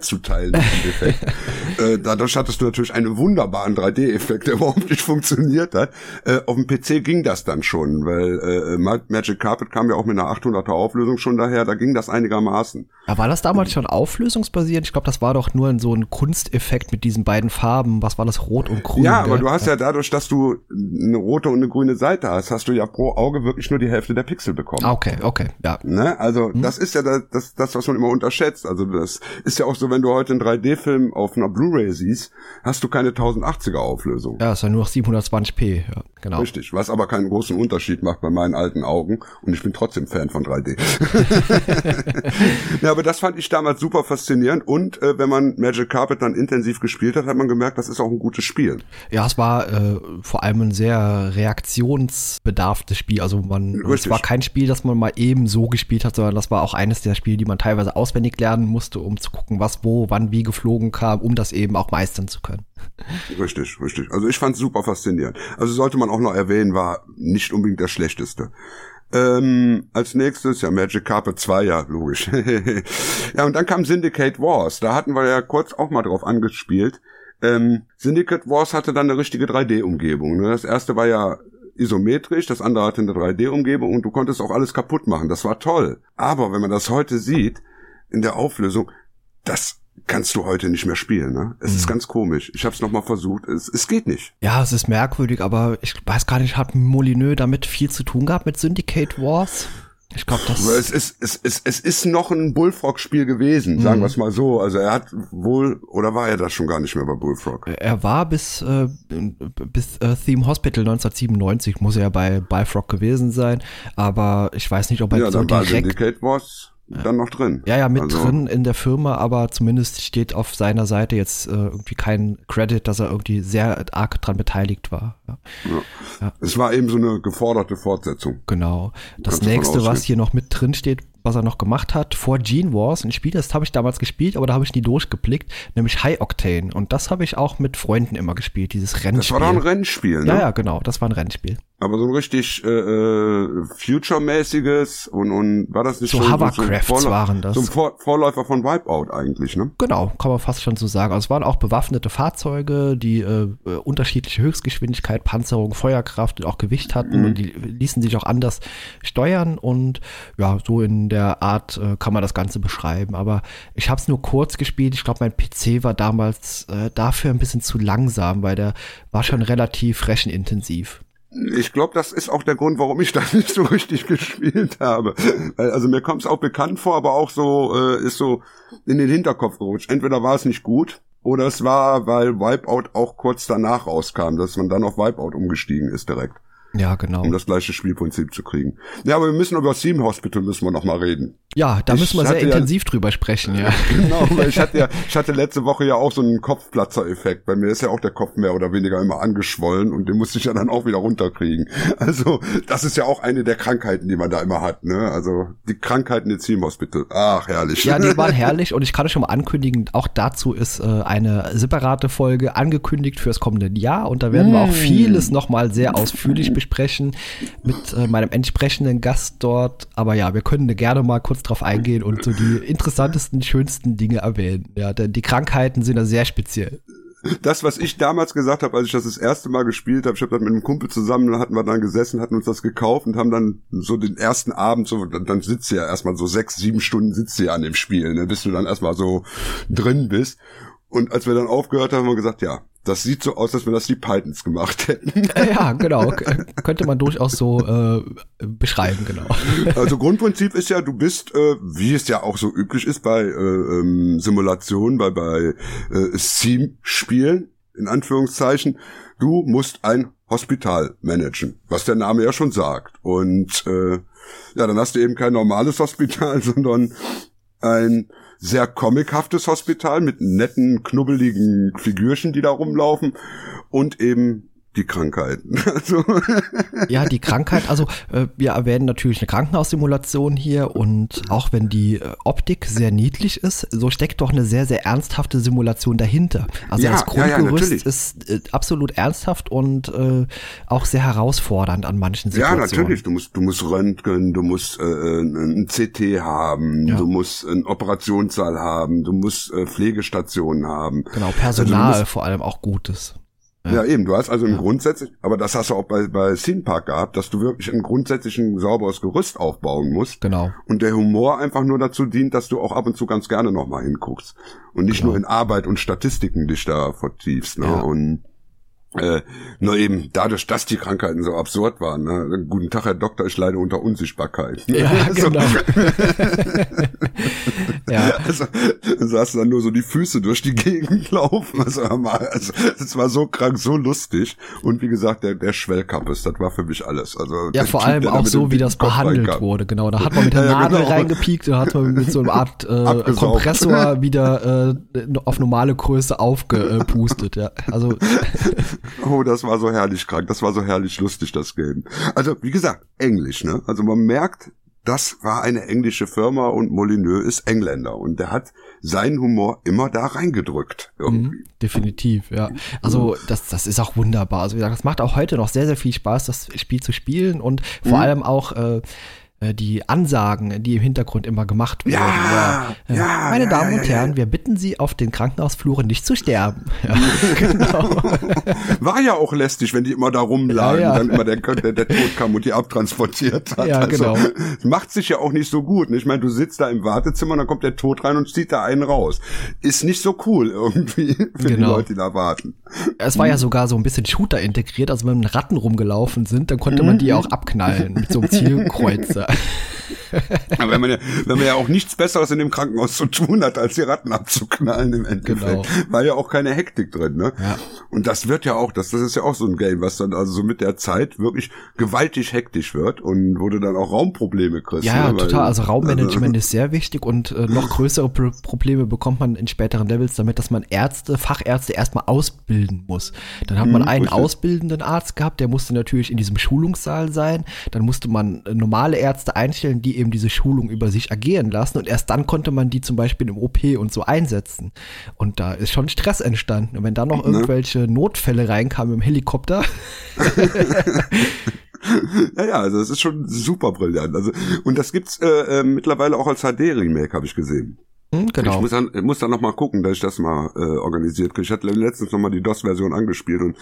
zu teilen Effekt. äh, dadurch hattest du natürlich einen wunderbaren 3D-Effekt, der überhaupt nicht funktioniert hat. Äh, auf dem PC ging das dann schon, weil äh, Magic Carpet kam ja auch mit einer 800er Auflösung schon daher, da ging das einigermaßen. Ja, war das damals schon auflösungsbasierend? Ich glaube, das war doch nur so ein Kunsteffekt mit diesen beiden Farben. Was war das, rot und grün? Ja, aber du hast ja dadurch, dass du eine rote und eine grüne Seite hast, hast du ja pro Auge wirklich nur die Hälfte der Pixel bekommen. Okay, okay, ja. Ne? Also hm. das ist ja das, das, das, was man immer unterschätzt. Also das ist ja auch so, wenn du heute 3D-Film auf einer Blu-ray siehst, hast du keine 1080er Auflösung. Ja, ist ja nur noch 720p, ja, genau. Richtig, was aber keinen großen Unterschied macht bei meinen alten Augen und ich bin trotzdem Fan von 3D. ja, aber das fand ich damals super faszinierend und äh, wenn man Magic Carpet dann intensiv gespielt hat, hat man gemerkt, das ist auch ein gutes Spiel. Ja, es war äh, vor allem ein sehr reaktionsbedarftes Spiel, also man, es war kein Spiel, das man mal eben so gespielt hat, sondern das war auch eines der Spiele, die man teilweise auswendig lernen musste, um zu gucken, was wo, wann, wie geflogen kam, um das eben auch meistern zu können. Richtig, richtig. Also ich fand es super faszinierend. Also sollte man auch noch erwähnen, war nicht unbedingt der schlechteste. Ähm, als nächstes, ja, Magic Carpet 2, ja, logisch. ja, und dann kam Syndicate Wars. Da hatten wir ja kurz auch mal drauf angespielt. Ähm, Syndicate Wars hatte dann eine richtige 3D-Umgebung. Ne? Das erste war ja isometrisch, das andere hatte eine 3D-Umgebung und du konntest auch alles kaputt machen. Das war toll. Aber wenn man das heute sieht, in der Auflösung, das kannst du heute nicht mehr spielen. Ne? Es mhm. ist ganz komisch. Ich habe es nochmal versucht. Es, es geht nicht. Ja, es ist merkwürdig, aber ich weiß gar nicht, hat Molyneux damit viel zu tun gehabt mit Syndicate Wars? Ich glaube, das. Es ist, es, es, es ist noch ein Bullfrog-Spiel gewesen, sagen mhm. wir es mal so. Also er hat wohl, oder war er das schon gar nicht mehr bei Bullfrog? Er war bis, äh, bis äh, Theme Hospital 1997, muss er ja bei Bullfrog gewesen sein. Aber ich weiß nicht, ob er ja, so dann direkt... War Syndicate Wars dann noch drin. Ja, ja, mit also, drin in der Firma, aber zumindest steht auf seiner Seite jetzt äh, irgendwie kein Credit, dass er irgendwie sehr arg dran beteiligt war. Ja. Ja. ja. Es war eben so eine geforderte Fortsetzung. Genau. Das nächste, was hier noch mit drin steht, was er noch gemacht hat, vor Gene Wars, ein Spiel, das habe ich damals gespielt, aber da habe ich nie durchgeblickt, nämlich High Octane. Und das habe ich auch mit Freunden immer gespielt, dieses Rennspiel. Das war doch ein Rennspiel, ne? Ja, ja, genau, das war ein Rennspiel. Aber so ein richtig äh, äh Future-mäßiges und, und war das nicht so schon Hovercrafts so waren das. So ein Vor Vorläufer von Wipeout eigentlich, ne? Genau, kann man fast schon so sagen. Also es waren auch bewaffnete Fahrzeuge, die äh, äh unterschiedliche Höchstgeschwindigkeit, Panzerung, Feuerkraft und auch Gewicht hatten mhm. und die ließen sich auch anders steuern und ja, so in der Art äh, kann man das Ganze beschreiben. Aber ich habe es nur kurz gespielt. Ich glaube, mein PC war damals äh, dafür ein bisschen zu langsam, weil der war schon relativ rechenintensiv. Ich glaube, das ist auch der Grund, warum ich das nicht so richtig gespielt habe. Also mir kommt es auch bekannt vor, aber auch so äh, ist so in den Hinterkopf gerutscht. Entweder war es nicht gut oder es war, weil Wipeout auch kurz danach rauskam, dass man dann auf Wipeout umgestiegen ist direkt. Ja, genau. Um das gleiche Spielprinzip zu kriegen. Ja, aber wir müssen über Theme Hospital müssen wir noch mal reden. Ja, da ich müssen wir sehr intensiv ja, drüber sprechen, ja. Genau, weil ich hatte ja, ich hatte letzte Woche ja auch so einen Kopfplatzer-Effekt. Bei mir ist ja auch der Kopf mehr oder weniger immer angeschwollen und den musste ich ja dann auch wieder runterkriegen. Also, das ist ja auch eine der Krankheiten, die man da immer hat, ne? Also, die Krankheiten des Theme Hospital. Ach, herrlich. Ja, die waren herrlich und ich kann euch schon mal ankündigen, auch dazu ist äh, eine separate Folge angekündigt fürs kommende Jahr und da werden mm. wir auch mm. vieles noch mal sehr ausführlich besprechen mit äh, meinem entsprechenden Gast dort. Aber ja, wir können gerne mal kurz drauf eingehen und so die interessantesten, schönsten Dinge erwähnen. Ja, denn die Krankheiten sind da sehr speziell. Das, was ich damals gesagt habe, als ich das das erste Mal gespielt habe, ich habe das mit einem Kumpel zusammen, hatten wir dann gesessen, hatten uns das gekauft und haben dann so den ersten Abend, so dann, dann sitzt du ja erstmal so sechs, sieben Stunden sitzt du ja an dem Spiel, ne, bis du dann erstmal so drin bist. Und als wir dann aufgehört haben, haben wir gesagt, ja, das sieht so aus, als wenn das die Pythons gemacht hätten. Ja, genau. Könnte man durchaus so äh, beschreiben, genau. Also Grundprinzip ist ja, du bist, äh, wie es ja auch so üblich ist bei äh, ähm, Simulationen, bei, bei äh, Steam-Spielen, in Anführungszeichen, du musst ein Hospital managen, was der Name ja schon sagt. Und äh, ja, dann hast du eben kein normales Hospital, sondern ein sehr comichaftes Hospital mit netten, knubbeligen Figürchen, die da rumlaufen und eben die Krankheiten. Also ja, die Krankheit, also äh, wir erwähnen natürlich eine Krankenhaussimulation hier und auch wenn die äh, Optik sehr niedlich ist, so steckt doch eine sehr, sehr ernsthafte Simulation dahinter. Also ja, das Grundgerüst ja, ja, ist äh, absolut ernsthaft und äh, auch sehr herausfordernd an manchen Situationen. Ja, natürlich. Du musst, du musst Röntgen, du musst äh, ein CT haben, du musst einen Operationssaal haben, du musst äh, Pflegestationen haben. Genau, Personal also vor allem auch Gutes. Ja. ja, eben, du hast also ein ja. grundsätzlich, aber das hast du auch bei, bei Scene Park gehabt, dass du wirklich ein grundsätzlichen sauberes Gerüst aufbauen musst. Genau. Und der Humor einfach nur dazu dient, dass du auch ab und zu ganz gerne nochmal hinguckst. Und nicht genau. nur in Arbeit und Statistiken dich da vertiefst. Ne? Ja. Und äh, nur eben dadurch, dass die Krankheiten so absurd waren. Ne? Guten Tag, Herr Doktor, ich leide unter Unsichtbarkeit. Ja, genau. ja. Also, du dann nur so die Füße durch die Gegend laufen. Also, also es war so krank, so lustig. Und wie gesagt, der, der Schwellkappes, das war für mich alles. Also Ja, vor allem auch so, wie das behandelt wurde. Genau, da hat man mit der ja, Nadel genau. reingepiekt und hat man mit so einer Art äh, Kompressor wieder äh, auf normale Größe aufgepustet. Ja, also Oh, das war so herrlich krank. Das war so herrlich lustig, das Game. Also, wie gesagt, Englisch, ne? Also man merkt, das war eine englische Firma und Molyneux ist Engländer und der hat seinen Humor immer da reingedrückt. Irgendwie. Mhm, definitiv, ja. Also das, das ist auch wunderbar. Also wie gesagt, das macht auch heute noch sehr, sehr viel Spaß, das Spiel zu spielen und vor Mhm. allem auch äh, die Ansagen, die im Hintergrund immer gemacht werden. Ja, Äh, ja, Meine ja, Damen ja, und ja, Herren, ja. wir bitten Sie, auf den Krankenhausfluren nicht zu sterben. Ja, genau. War ja auch lästig, wenn die immer da rumlagen, Ja, ja. dann immer der, der, der Tod kam und die abtransportiert hat. Ja, genau. Also, macht sich ja auch nicht so gut. ne? Ich meine, du sitzt da im Wartezimmer und dann kommt der Tod rein und zieht da einen raus. Ist nicht so cool irgendwie für die Genau. Leute, die da warten. Es war ja sogar so ein bisschen Shooter integriert, also wenn Ratten rumgelaufen sind, dann konnte man die auch abknallen mit so einem Zielkreuzer. Aber wenn man, ja, wenn man ja auch nichts Besseres in dem Krankenhaus zu tun hat, als die Ratten abzuknallen im Endeffekt, Genau. war ja auch keine Hektik drin, ne? Ja. Und das wird ja auch, das, das ist ja auch so ein Game, was dann also so mit der Zeit wirklich gewaltig hektisch wird und wo du dann auch Raumprobleme kriegst. Ja, ja, ne? Weil- total. Also Raummanagement ist sehr wichtig und äh, noch größere Pro Probleme bekommt man in späteren Levels damit, dass man Ärzte, Fachärzte erstmal ausbilden muss. Dann hat man Mhm, einen richtig. ausbildenden Arzt gehabt, der musste natürlich in diesem Schulungssaal sein. Dann musste man normale Ärzte einstellen, die eben diese Schulung über sich ergehen lassen und erst dann konnte man die zum Beispiel im OP und so einsetzen. Und da ist schon Stress entstanden. Und wenn dann Ne? noch irgendwelche Notfälle reinkamen im Helikopter, Ja, ja, also das ist schon super brillant. Also und das gibt's äh, äh, mittlerweile auch als HD Remake, habe ich gesehen. hm, Ich genau. muss dann, ich muss dann noch mal gucken, dass ich das mal äh, organisiert kriege. Ich hatte letztens noch mal die DOS-Version angespielt und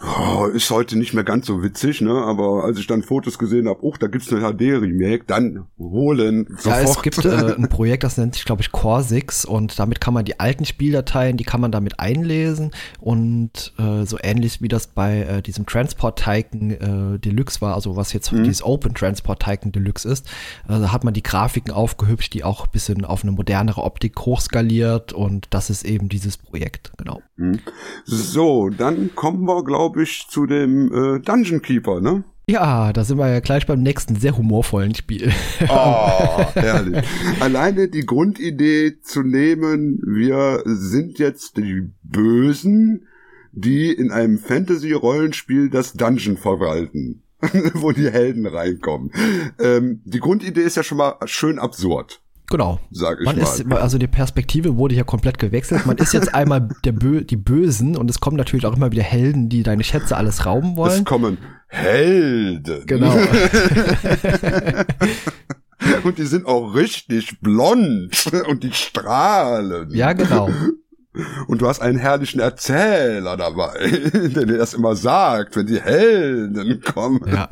oh, ist heute nicht mehr ganz so witzig, ne? Aber als ich dann Fotos gesehen habe, oh, da gibt's eine HD-Remake, dann holen Ja, sofort. es gibt äh, ein Projekt, das nennt sich, glaube ich, Core 6 und damit kann man die alten Spieldateien, die kann man damit einlesen und äh, so ähnlich wie das bei äh, diesem Transport Tycoon äh, Deluxe war, also was jetzt dieses Open Transport Tycoon Deluxe ist, da hat man die Grafiken aufgehübscht, die auch ein bisschen auf eine modernere Optik hochskaliert und das ist eben dieses Projekt, genau. so, dann kommen wir, glaube ich, zu dem äh, Dungeon Keeper, ne? Ja, da sind wir ja gleich beim nächsten sehr humorvollen Spiel. Oh, herrlich. Alleine die Grundidee zu nehmen, wir sind jetzt die Bösen, die in einem Fantasy-Rollenspiel das Dungeon verwalten, wo die Helden reinkommen. Ähm, die Grundidee ist ja schon mal schön absurd, Genau. sag ich Man mal. ist, also die Perspektive wurde ja komplett gewechselt. Man ist jetzt einmal der Bö die Bösen und es kommen natürlich auch immer wieder Helden, die deine Schätze alles rauben es wollen. kommen Helden. Genau. Und die sind auch richtig blond und die strahlen. ja, genau. Und du hast einen herrlichen Erzähler dabei, der dir das immer sagt, wenn die Helden kommen. Ja.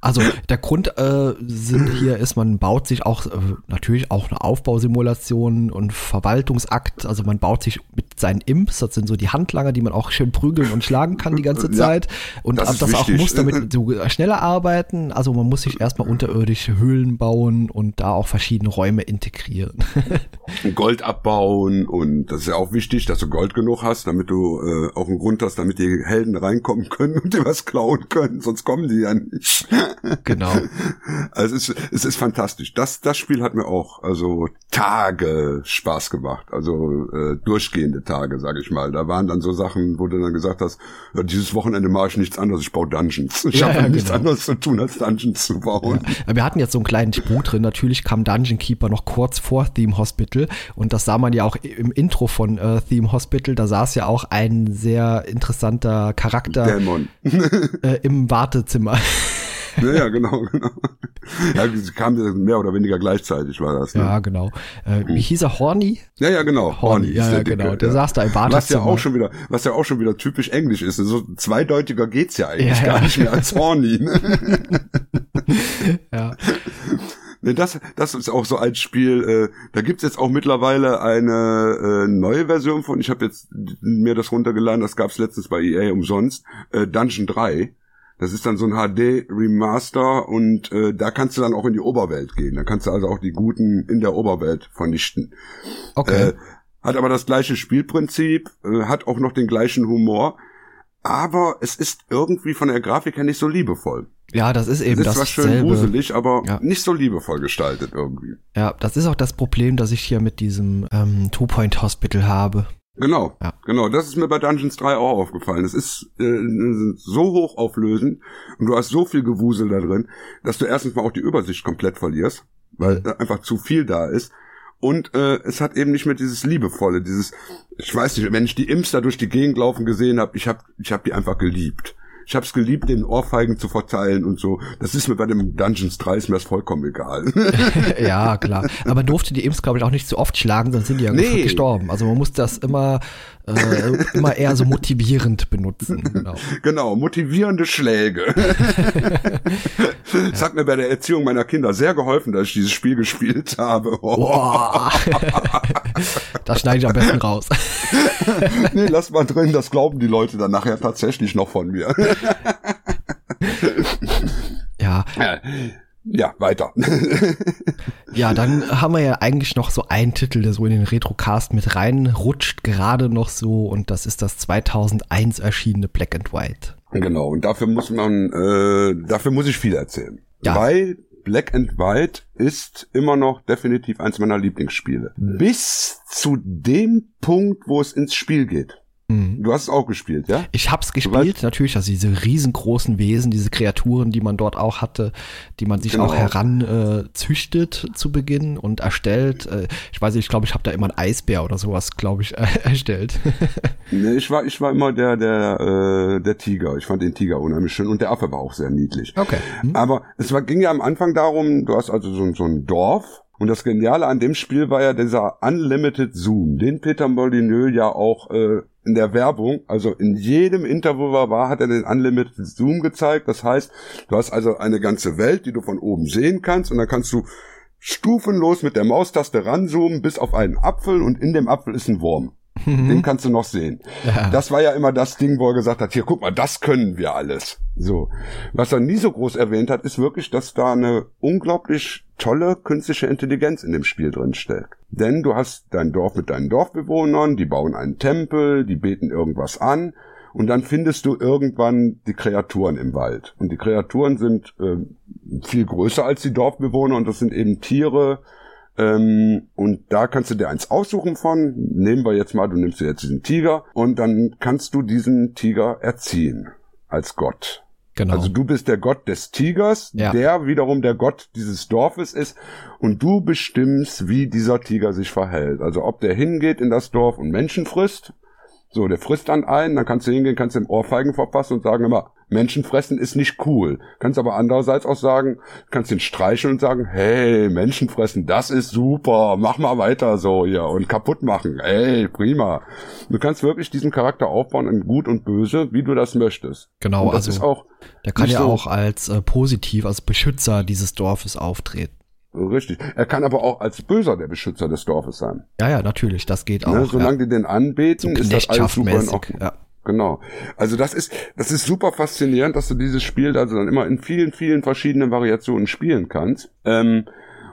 Also der Grund äh, sind hier ist, man baut sich auch äh, natürlich auch eine Aufbausimulation und Verwaltungsakt. Also man baut sich mit seinen Imps, das sind so die Handlanger, die man auch schön prügeln und schlagen kann die ganze Ja, Zeit. Und das das, auch muss, damit du schneller arbeiten. Also man muss sich erstmal unterirdische Höhlen bauen und da auch verschiedene Räume integrieren. Gold abbauen und das ist ja auch wichtig, dass du Gold genug hast, damit du äh, auch einen Grund hast, damit die Helden reinkommen können und dir was klauen können, sonst kommen die ja nicht. genau. Also es ist, es ist fantastisch. Das, das Spiel hat mir auch also Tage Spaß gemacht, also äh, durchgehende Tage, sage ich mal. Da waren dann so Sachen, wo du dann gesagt hast, ja, dieses Wochenende mache ich nichts anderes, ich baue Dungeons. Ich Ja, habe ja, nichts genau. anderes zu tun, als Dungeons zu bauen. Ja, Wir hatten jetzt so einen kleinen Sprung drin. Natürlich kam Dungeon Keeper noch kurz vor Theme Hospital und das sah man ja auch im Intro von äh, Theme Hospital. Da saß ja auch ein sehr interessanter Charakter äh, im Wartezimmer. Ja, ja, genau, genau. Ja, sie kamen mehr oder weniger gleichzeitig, war das. Ne? Ja, genau. Äh, wie hieß er? Horny? Ja, ja, genau. Horny, ist ja, der ja, genau. Der saß da im Was ja auch schon wieder, was ja auch schon wieder typisch englisch ist. So zweideutiger geht's ja eigentlich Ja, gar ja. nicht mehr als Horny. Ne? Ja. Nee, das, das ist auch so ein Spiel, äh, da gibt's jetzt auch mittlerweile eine äh, neue Version von, ich habe jetzt mir das runtergeladen, das gab's letztens bei EA umsonst, äh, Dungeon 3. Das ist dann so ein HD-Remaster und äh, da kannst du dann auch in die Oberwelt gehen. Da kannst du also auch die Guten in der Oberwelt vernichten. Okay. Äh, hat aber das gleiche Spielprinzip, äh, hat auch noch den gleichen Humor, aber es ist irgendwie von der Grafik her nicht so liebevoll. ja, das ist eben Es ist das zwar schön gruselig, aber Ja. nicht so liebevoll gestaltet irgendwie. Ja, das ist auch das Problem, das ich hier mit diesem ähm, Two-Point Hospital habe. Genau, Ja. genau. Das ist mir bei Dungeons 3 auch aufgefallen. Es ist äh, so hochauflösend und du hast so viel Gewusel da drin, dass du erstens mal auch die Übersicht komplett verlierst, weil äh, einfach zu viel da ist. Und äh, es hat eben nicht mehr dieses Liebevolle, dieses, ich weiß nicht, wenn ich die Imps da durch die Gegend laufen gesehen habe, ich habe ich hab die einfach geliebt. Ich habe es geliebt, den Ohrfeigen zu verteilen und so. Das ist mir bei dem Dungeons 3 ist mir das vollkommen egal. ja, klar. Aber man durfte die Imps, glaube ich, auch nicht zu oft schlagen, sonst sind die ja Nee. gestorben. Also man muss das immer, äh, immer eher so motivierend benutzen. Genau. Genau, motivierende Schläge. Das hat mir bei der Erziehung meiner Kinder sehr geholfen, dass ich dieses Spiel gespielt habe. Boah. das schneide ich am besten raus. nee, lass mal drin, das glauben die Leute dann nachher tatsächlich noch von mir. Ja, Ja, weiter. ja, dann haben wir ja eigentlich noch so einen Titel, der so in den Retrocast mit reinrutscht, gerade noch so, und das ist das 2001 erschienene Black and White. genau, und dafür muss man, äh, dafür muss ich viel erzählen. Ja. Weil Black and White ist immer noch definitiv eins meiner Lieblingsspiele. Bis zu dem Punkt, wo es ins Spiel geht. Mhm. Du hast es auch gespielt, ja? Ich hab's gespielt, natürlich, also diese riesengroßen Wesen, diese Kreaturen, die man dort auch hatte, die man sich Genau. auch heran äh, zu Beginn und erstellt. Äh, ich weiß nicht, ich glaube, ich habe da immer einen Eisbär oder sowas, glaube ich, äh, erstellt. Nee, ich war, ich war immer der, der, äh, der Tiger. Ich fand den Tiger unheimlich schön und der Affe war auch sehr niedlich. Okay. Hm? Aber es war, ging ja am Anfang darum, du hast also so, ein- so ein Dorf. Und das Geniale an dem Spiel war ja dieser Unlimited Zoom, den Peter Molyneux ja auch äh, in der Werbung, also in jedem Interview war, war, hat er den Unlimited Zoom gezeigt. Das heißt, du hast also eine ganze Welt, die du von oben sehen kannst und dann kannst du stufenlos mit der Maustaste ranzoomen bis auf einen Apfel und in dem Apfel ist ein Wurm. Den kannst du noch sehen. Ja. Das war ja immer das Ding, wo er gesagt hat, hier, guck mal, das können wir alles. So. Was er nie so groß erwähnt hat, ist wirklich, dass da eine unglaublich tolle künstliche Intelligenz in dem Spiel drin steckt. Denn du hast dein Dorf mit deinen Dorfbewohnern, die bauen einen Tempel, die beten irgendwas an und dann findest du irgendwann die Kreaturen im Wald. Und die Kreaturen sind äh, viel größer als die Dorfbewohner und das sind eben Tiere, ähm, und da kannst du dir eins aussuchen von. Nehmen wir jetzt mal, du nimmst dir jetzt diesen Tiger und dann kannst du diesen Tiger erziehen als Gott. Genau. Also du bist der Gott des Tigers, Ja. der wiederum der Gott dieses Dorfes ist und du bestimmst, wie dieser Tiger sich verhält. Also ob der hingeht in das Dorf und Menschen frisst. So, der frisst dann einen, dann kannst du hingehen, kannst dem Ohrfeigen verpassen und sagen immer, Menschen fressen ist nicht cool. Kannst aber andererseits auch sagen, kannst den streicheln und sagen, hey, Menschen fressen, das ist super, mach mal weiter so hier und kaputt machen. Hey, prima. Du kannst wirklich diesen Charakter aufbauen in gut und böse, wie du das möchtest. Genau, das also ist auch der kann ja so- auch als äh, positiv, als Beschützer dieses Dorfes auftreten. Richtig. Er kann aber auch als Böser der Beschützer des Dorfes sein. Ja, ja, natürlich, das geht auch. Ne? ja. Solange die den anbeten, ist das alles super in Ordnung. ja. Genau. Also das ist, das ist super faszinierend, dass du dieses Spiel also dann immer in vielen, vielen verschiedenen Variationen spielen kannst. Ähm,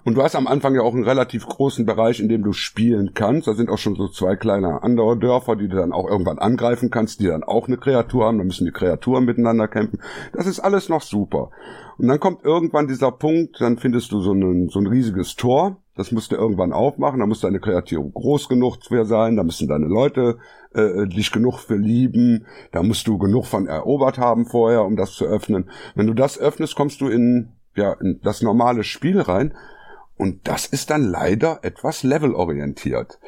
und du hast am Anfang ja auch einen relativ großen Bereich, in dem du spielen kannst. Da sind auch schon so zwei kleine andere Dörfer, die du dann auch irgendwann angreifen kannst, die dann auch eine Kreatur haben. Da müssen die Kreaturen miteinander kämpfen. Das ist alles noch super. Und dann kommt irgendwann dieser Punkt, dann findest du so ein, so ein riesiges Tor. Das musst du irgendwann aufmachen. Da muss deine Kreatur groß genug für sein. Da müssen deine Leute äh, dich genug für lieben. Da musst du genug von erobert haben vorher, um das zu öffnen. Wenn du das öffnest, kommst du in, ja, in das normale Spiel rein. Und das ist dann leider etwas levelorientiert.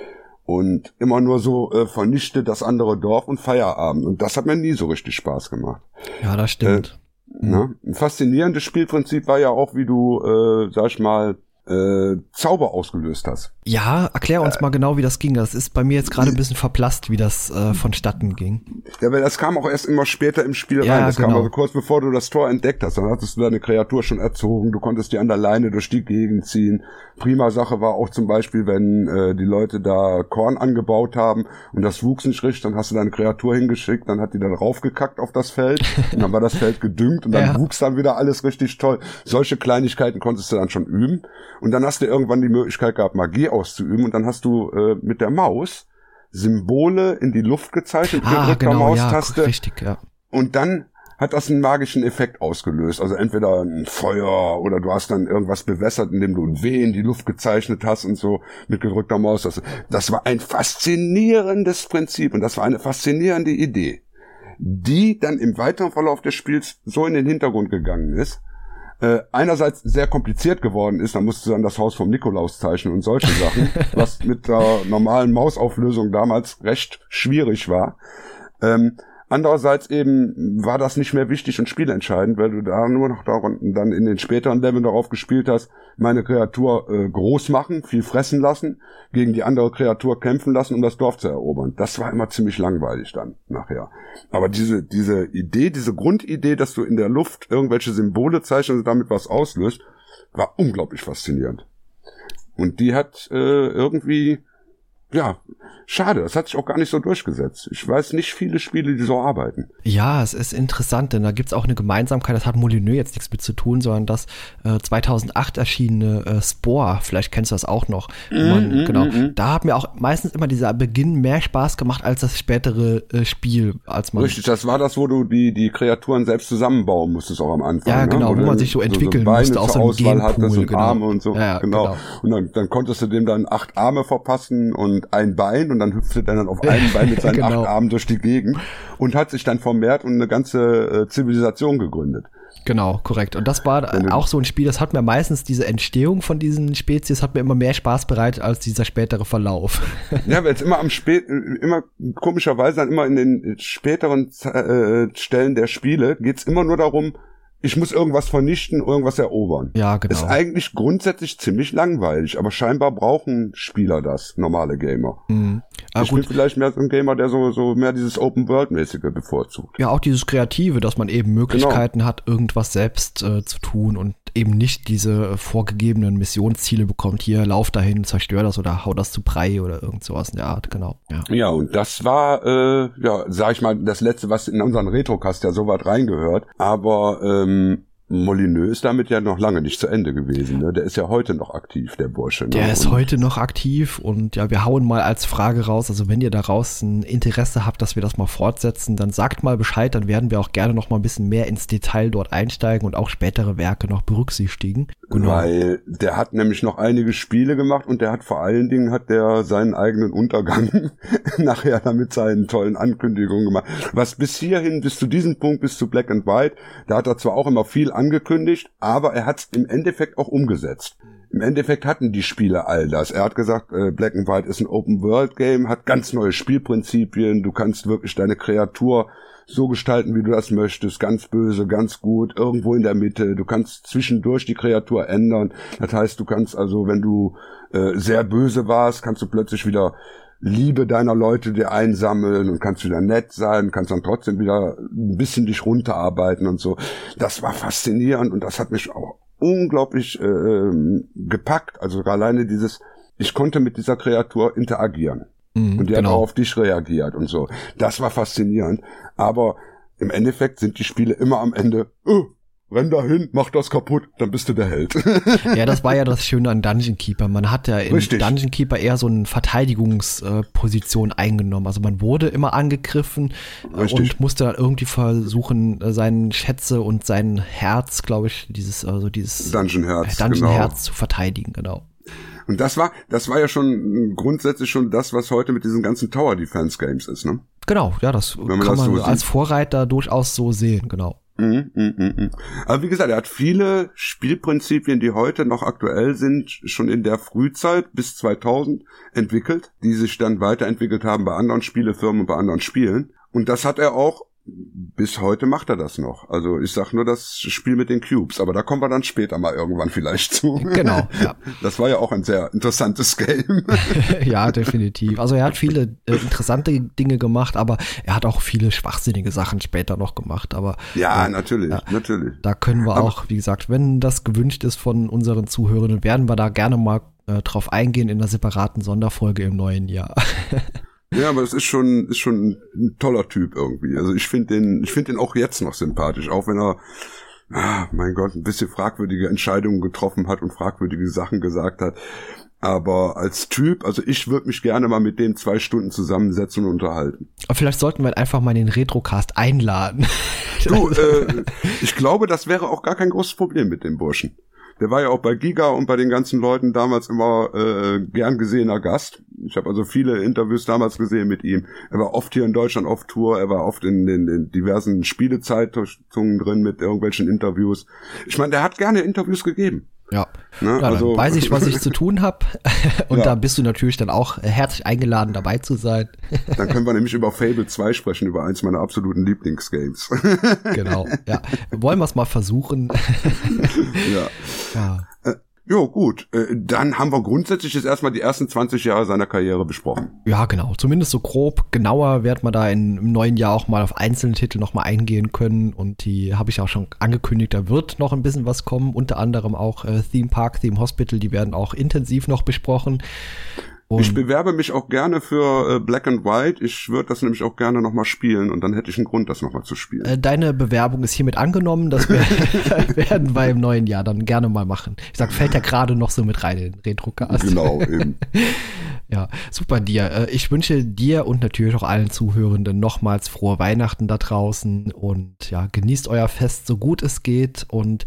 Und immer nur so äh, vernichte das andere Dorf und Feierabend. Und das hat mir nie so richtig Spaß gemacht. ja, das stimmt. Ne? Ein faszinierendes Spielprinzip war ja auch, wie du, äh, sag ich mal, äh, Zauber ausgelöst hast. Ja, erklär Äh. uns mal genau, wie das ging. Das ist bei mir jetzt gerade ein bisschen verblasst, wie das äh, vonstatten ging. Ja, weil das kam auch erst immer später im Spiel Ja, rein. Das kam genau. also kurz bevor du das Tor entdeckt hast. Dann hattest du deine Kreatur schon erzogen. Du konntest die an der Leine durch die Gegend ziehen. Prima Sache war auch zum Beispiel, wenn äh, die Leute da Korn angebaut haben und das wuchs nicht richtig, dann hast du deine Kreatur hingeschickt, dann hat die dann raufgekackt auf das Feld und dann war das Feld gedüngt und dann Ja. wuchs dann wieder alles richtig toll. Solche Kleinigkeiten konntest du dann schon üben. Und dann hast du irgendwann die Möglichkeit gehabt, Magie auszuüben und dann hast du äh, mit der Maus Symbole in die Luft gezeichnet mit Ah, gedrückter genau, ja, Maustaste. richtig, ja. Und dann hat das einen magischen Effekt ausgelöst. Also entweder ein Feuer oder du hast dann irgendwas bewässert, indem du ein W in die Luft gezeichnet hast und so mit gedrückter Maus. Das, das war ein faszinierendes Prinzip und das war eine faszinierende Idee, die dann im weiteren Verlauf des Spiels so in den Hintergrund gegangen ist, äh, einerseits sehr kompliziert geworden ist, da musste dann das Haus vom Nikolaus zeichnen und solche Sachen, was mit der normalen Mausauflösung damals recht schwierig war. Ähm, Andererseits eben war das nicht mehr wichtig und spielentscheidend, weil du da nur noch daran, dann in den späteren Leveln darauf gespielt hast, meine Kreatur äh, groß machen, viel fressen lassen, gegen die andere Kreatur kämpfen lassen, um das Dorf zu erobern. Das war immer ziemlich langweilig dann nachher. Aber diese, diese Idee, diese Grundidee, dass du in der Luft irgendwelche Symbole zeichnest und damit was auslöst, war unglaublich faszinierend. Und die hat äh, irgendwie ja, schade, das hat sich auch gar nicht so durchgesetzt. Ich weiß nicht viele Spiele, die so arbeiten. Ja, es ist interessant, denn da gibt's auch eine Gemeinsamkeit, das hat Molyneux jetzt nichts mit zu tun, sondern das äh, 2008 erschienene äh, Spore, vielleicht kennst du das auch noch. Man, mm, genau, mm, da hat mir auch meistens immer dieser Beginn mehr Spaß gemacht als das spätere äh, Spiel, als man. Richtig, das war das, wo du die, die Kreaturen selbst zusammenbauen musstest, auch am Anfang. Ja, ne? genau, ne? wo, man sich so entwickeln so, so musste, auch so Auswahl hattest und genau. Arme und so. Ja, genau. genau. Und dann, dann konntest du dem dann acht Arme verpassen und ein Bein und dann hüpfte er dann auf einem Bein mit seinen Genau. acht Armen durch die Gegend und hat sich dann vermehrt und eine ganze äh, Zivilisation gegründet. Genau, korrekt. Und das war auch so ein Spiel, das hat mir meistens diese Entstehung von diesen Spezies, hat mir immer mehr Spaß bereitet als dieser spätere Verlauf. Ja, weil es immer am spät, immer komischerweise dann immer in den späteren äh, Stellen der Spiele geht's immer nur darum, ich muss irgendwas vernichten, irgendwas erobern. ja, genau. Ist eigentlich grundsätzlich ziemlich langweilig, aber scheinbar brauchen Spieler das, normale Gamer. Mhm. Aber ich bin gut, vielleicht mehr so ein Gamer, der so, so mehr dieses Open-World-mäßige bevorzugt. ja, auch dieses Kreative, dass man eben Möglichkeiten hat, irgendwas selbst äh, zu tun und eben nicht diese äh, vorgegebenen Missionsziele bekommt. Hier, lauf dahin, zerstör das oder hau das zu Brei oder irgend sowas in der Art, genau. Ja. Ja, und das war, äh, ja, sag ich mal, das letzte, was in unseren Retrocast ja so weit reingehört. Aber ähm, Molyneux ist damit ja noch lange nicht zu Ende gewesen. Ne? Der ist ja heute noch aktiv, der Bursche. Ne? Der ist Und- heute noch aktiv und ja, wir hauen mal als Frage raus, also wenn ihr daraus ein Interesse habt, dass wir das mal fortsetzen, dann sagt mal Bescheid, dann werden wir auch gerne noch mal ein bisschen mehr ins Detail dort einsteigen und auch spätere Werke noch berücksichtigen. Genau. Weil der hat nämlich noch einige Spiele gemacht und der hat vor allen Dingen hat der seinen eigenen Untergang nachher damit seinen tollen Ankündigungen gemacht. Was bis hierhin, bis zu diesem Punkt, bis zu Black and White, da hat er zwar auch immer viel angekündigt, aber er hat es im Endeffekt auch umgesetzt. Im Endeffekt hatten die Spiele all das. Er hat gesagt, äh, Black and White ist ein Open-World-Game, hat ganz neue Spielprinzipien, du kannst wirklich deine Kreatur so gestalten, wie du das möchtest, ganz böse, ganz gut, irgendwo in der Mitte. Du kannst zwischendurch die Kreatur ändern. Das heißt, du kannst also, wenn du äh, sehr böse warst, kannst du plötzlich wieder Liebe deiner Leute dir einsammeln und kannst wieder nett sein, kannst dann trotzdem wieder ein bisschen dich runterarbeiten und so. Das war faszinierend und das hat mich auch unglaublich äh, ähm, gepackt. Also alleine dieses, ich konnte mit dieser Kreatur interagieren. Mhm, Und die hat genau. auch auf dich reagiert und so. Das war faszinierend. Aber im Endeffekt sind die Spiele immer am Ende, oh, renn da hin, mach das kaputt, dann bist du der Held. Ja, das war ja das Schöne an Dungeon Keeper. Man hat ja in Richtig. Dungeon Keeper eher so eine Verteidigungsposition eingenommen. Also man wurde immer angegriffen äh, Richtig. und musste dann irgendwie versuchen, äh, seinen Schätze und sein Herz, glaube ich, dieses, also dieses Dungeon Herz, Dungeon genau. Herz zu verteidigen, genau. Und das war, das war ja schon grundsätzlich schon das, was heute mit diesen ganzen Tower Defense Games ist, ne? Genau, ja, das kann das man so als. Vorreiter durchaus so sehen, genau. Mhm, mhm, mhm. Aber wie gesagt, er hat viele Spielprinzipien, die heute noch aktuell sind, schon in der Frühzeit bis 2000 entwickelt, die sich dann weiterentwickelt haben bei anderen Spielefirmen bei anderen Spielen. Und das hat er auch, bis heute macht er das noch. Also ich sag nur das Spiel mit den Cubes, aber da kommen wir dann später mal irgendwann vielleicht zu. Genau, ja. Das war ja auch ein sehr interessantes Game. ja, definitiv. Also er hat viele äh, interessante Dinge gemacht, aber er hat auch viele schwachsinnige Sachen später noch gemacht. Aber ja, äh, natürlich, ja. natürlich. Da können wir Aber- auch, wie gesagt, wenn das gewünscht ist von unseren Zuhörern, werden wir da gerne mal äh, drauf eingehen in einer separaten Sonderfolge im neuen Jahr. Ja, aber es ist schon, ist schon ein toller Typ irgendwie. Also ich finde den, ich finde den auch jetzt noch sympathisch, auch wenn er, ah, mein Gott, ein bisschen fragwürdige Entscheidungen getroffen hat und fragwürdige Sachen gesagt hat. Aber als Typ, also ich würde mich gerne mal mit dem zwei Stunden zusammensetzen und unterhalten. Aber vielleicht sollten wir einfach mal den Retrocast einladen. Du, äh, ich glaube, das wäre auch gar kein großes Problem mit dem Burschen. Der war ja auch bei Giga und bei den ganzen Leuten damals immer äh, gern gesehener Gast. Ich habe also viele Interviews damals gesehen mit ihm. Er war oft hier in Deutschland auf Tour, er war oft in den, in diversen Spielezeitungen drin mit irgendwelchen Interviews. Ich meine, der hat gerne Interviews gegeben. Ja, ne? ja also, weiß ich, was ich zu tun habe. Und ja. da bist du natürlich dann auch herzlich eingeladen, dabei zu sein. Dann können wir nämlich über Fable 2 sprechen, über eins meiner absoluten Lieblingsgames. Genau, ja. Wollen wir es mal versuchen? Ja. ja. Ja, gut. Äh, dann haben wir grundsätzlich jetzt erstmal die ersten 20 Jahre seiner Karriere besprochen. Ja, genau. Zumindest so grob. Genauer wird man da in, im neuen Jahr auch mal auf einzelne Titel nochmal eingehen können. Und die habe ich auch schon angekündigt, da wird noch ein bisschen was kommen. Unter anderem auch äh, Theme Park, Theme Hospital, die werden auch intensiv noch besprochen. Und ich bewerbe mich auch gerne für äh, Black and White. Ich würde das nämlich auch gerne nochmal spielen und dann hätte ich einen Grund, das nochmal zu spielen. Äh, deine Bewerbung ist hiermit angenommen. Das wir werden wir im neuen Jahr dann gerne mal machen. Ich sag, fällt ja gerade noch so mit rein in den Retrocast. Genau, eben. ja, super dir. Äh, ich wünsche dir und natürlich auch allen Zuhörenden nochmals frohe Weihnachten da draußen und ja, genießt euer Fest so gut es geht und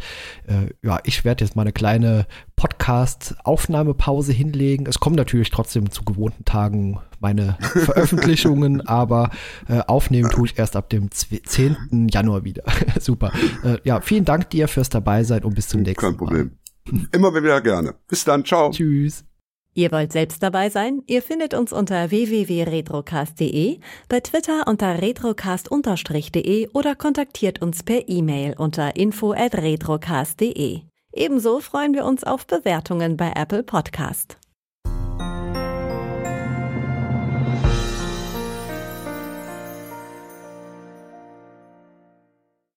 äh, ja, ich werde jetzt mal eine kleine Podcast-Aufnahmepause hinlegen. Es kommen natürlich trotzdem zu gewohnten Tagen meine Veröffentlichungen, aber äh, aufnehmen tue ich erst ab dem 10. Januar wieder. Super. Äh, ja, vielen Dank dir fürs Dabeisein und bis zum nächsten Mal. Kein Problem. Mal. Immer wieder gerne. Bis dann. Ciao. Tschüss. Ihr wollt selbst dabei sein? Ihr findet uns unter www.retrocast.de, bei Twitter unter retrocast-de oder kontaktiert uns per E-Mail unter info at retrocast.de. Ebenso freuen wir uns auf Bewertungen bei Apple Podcast.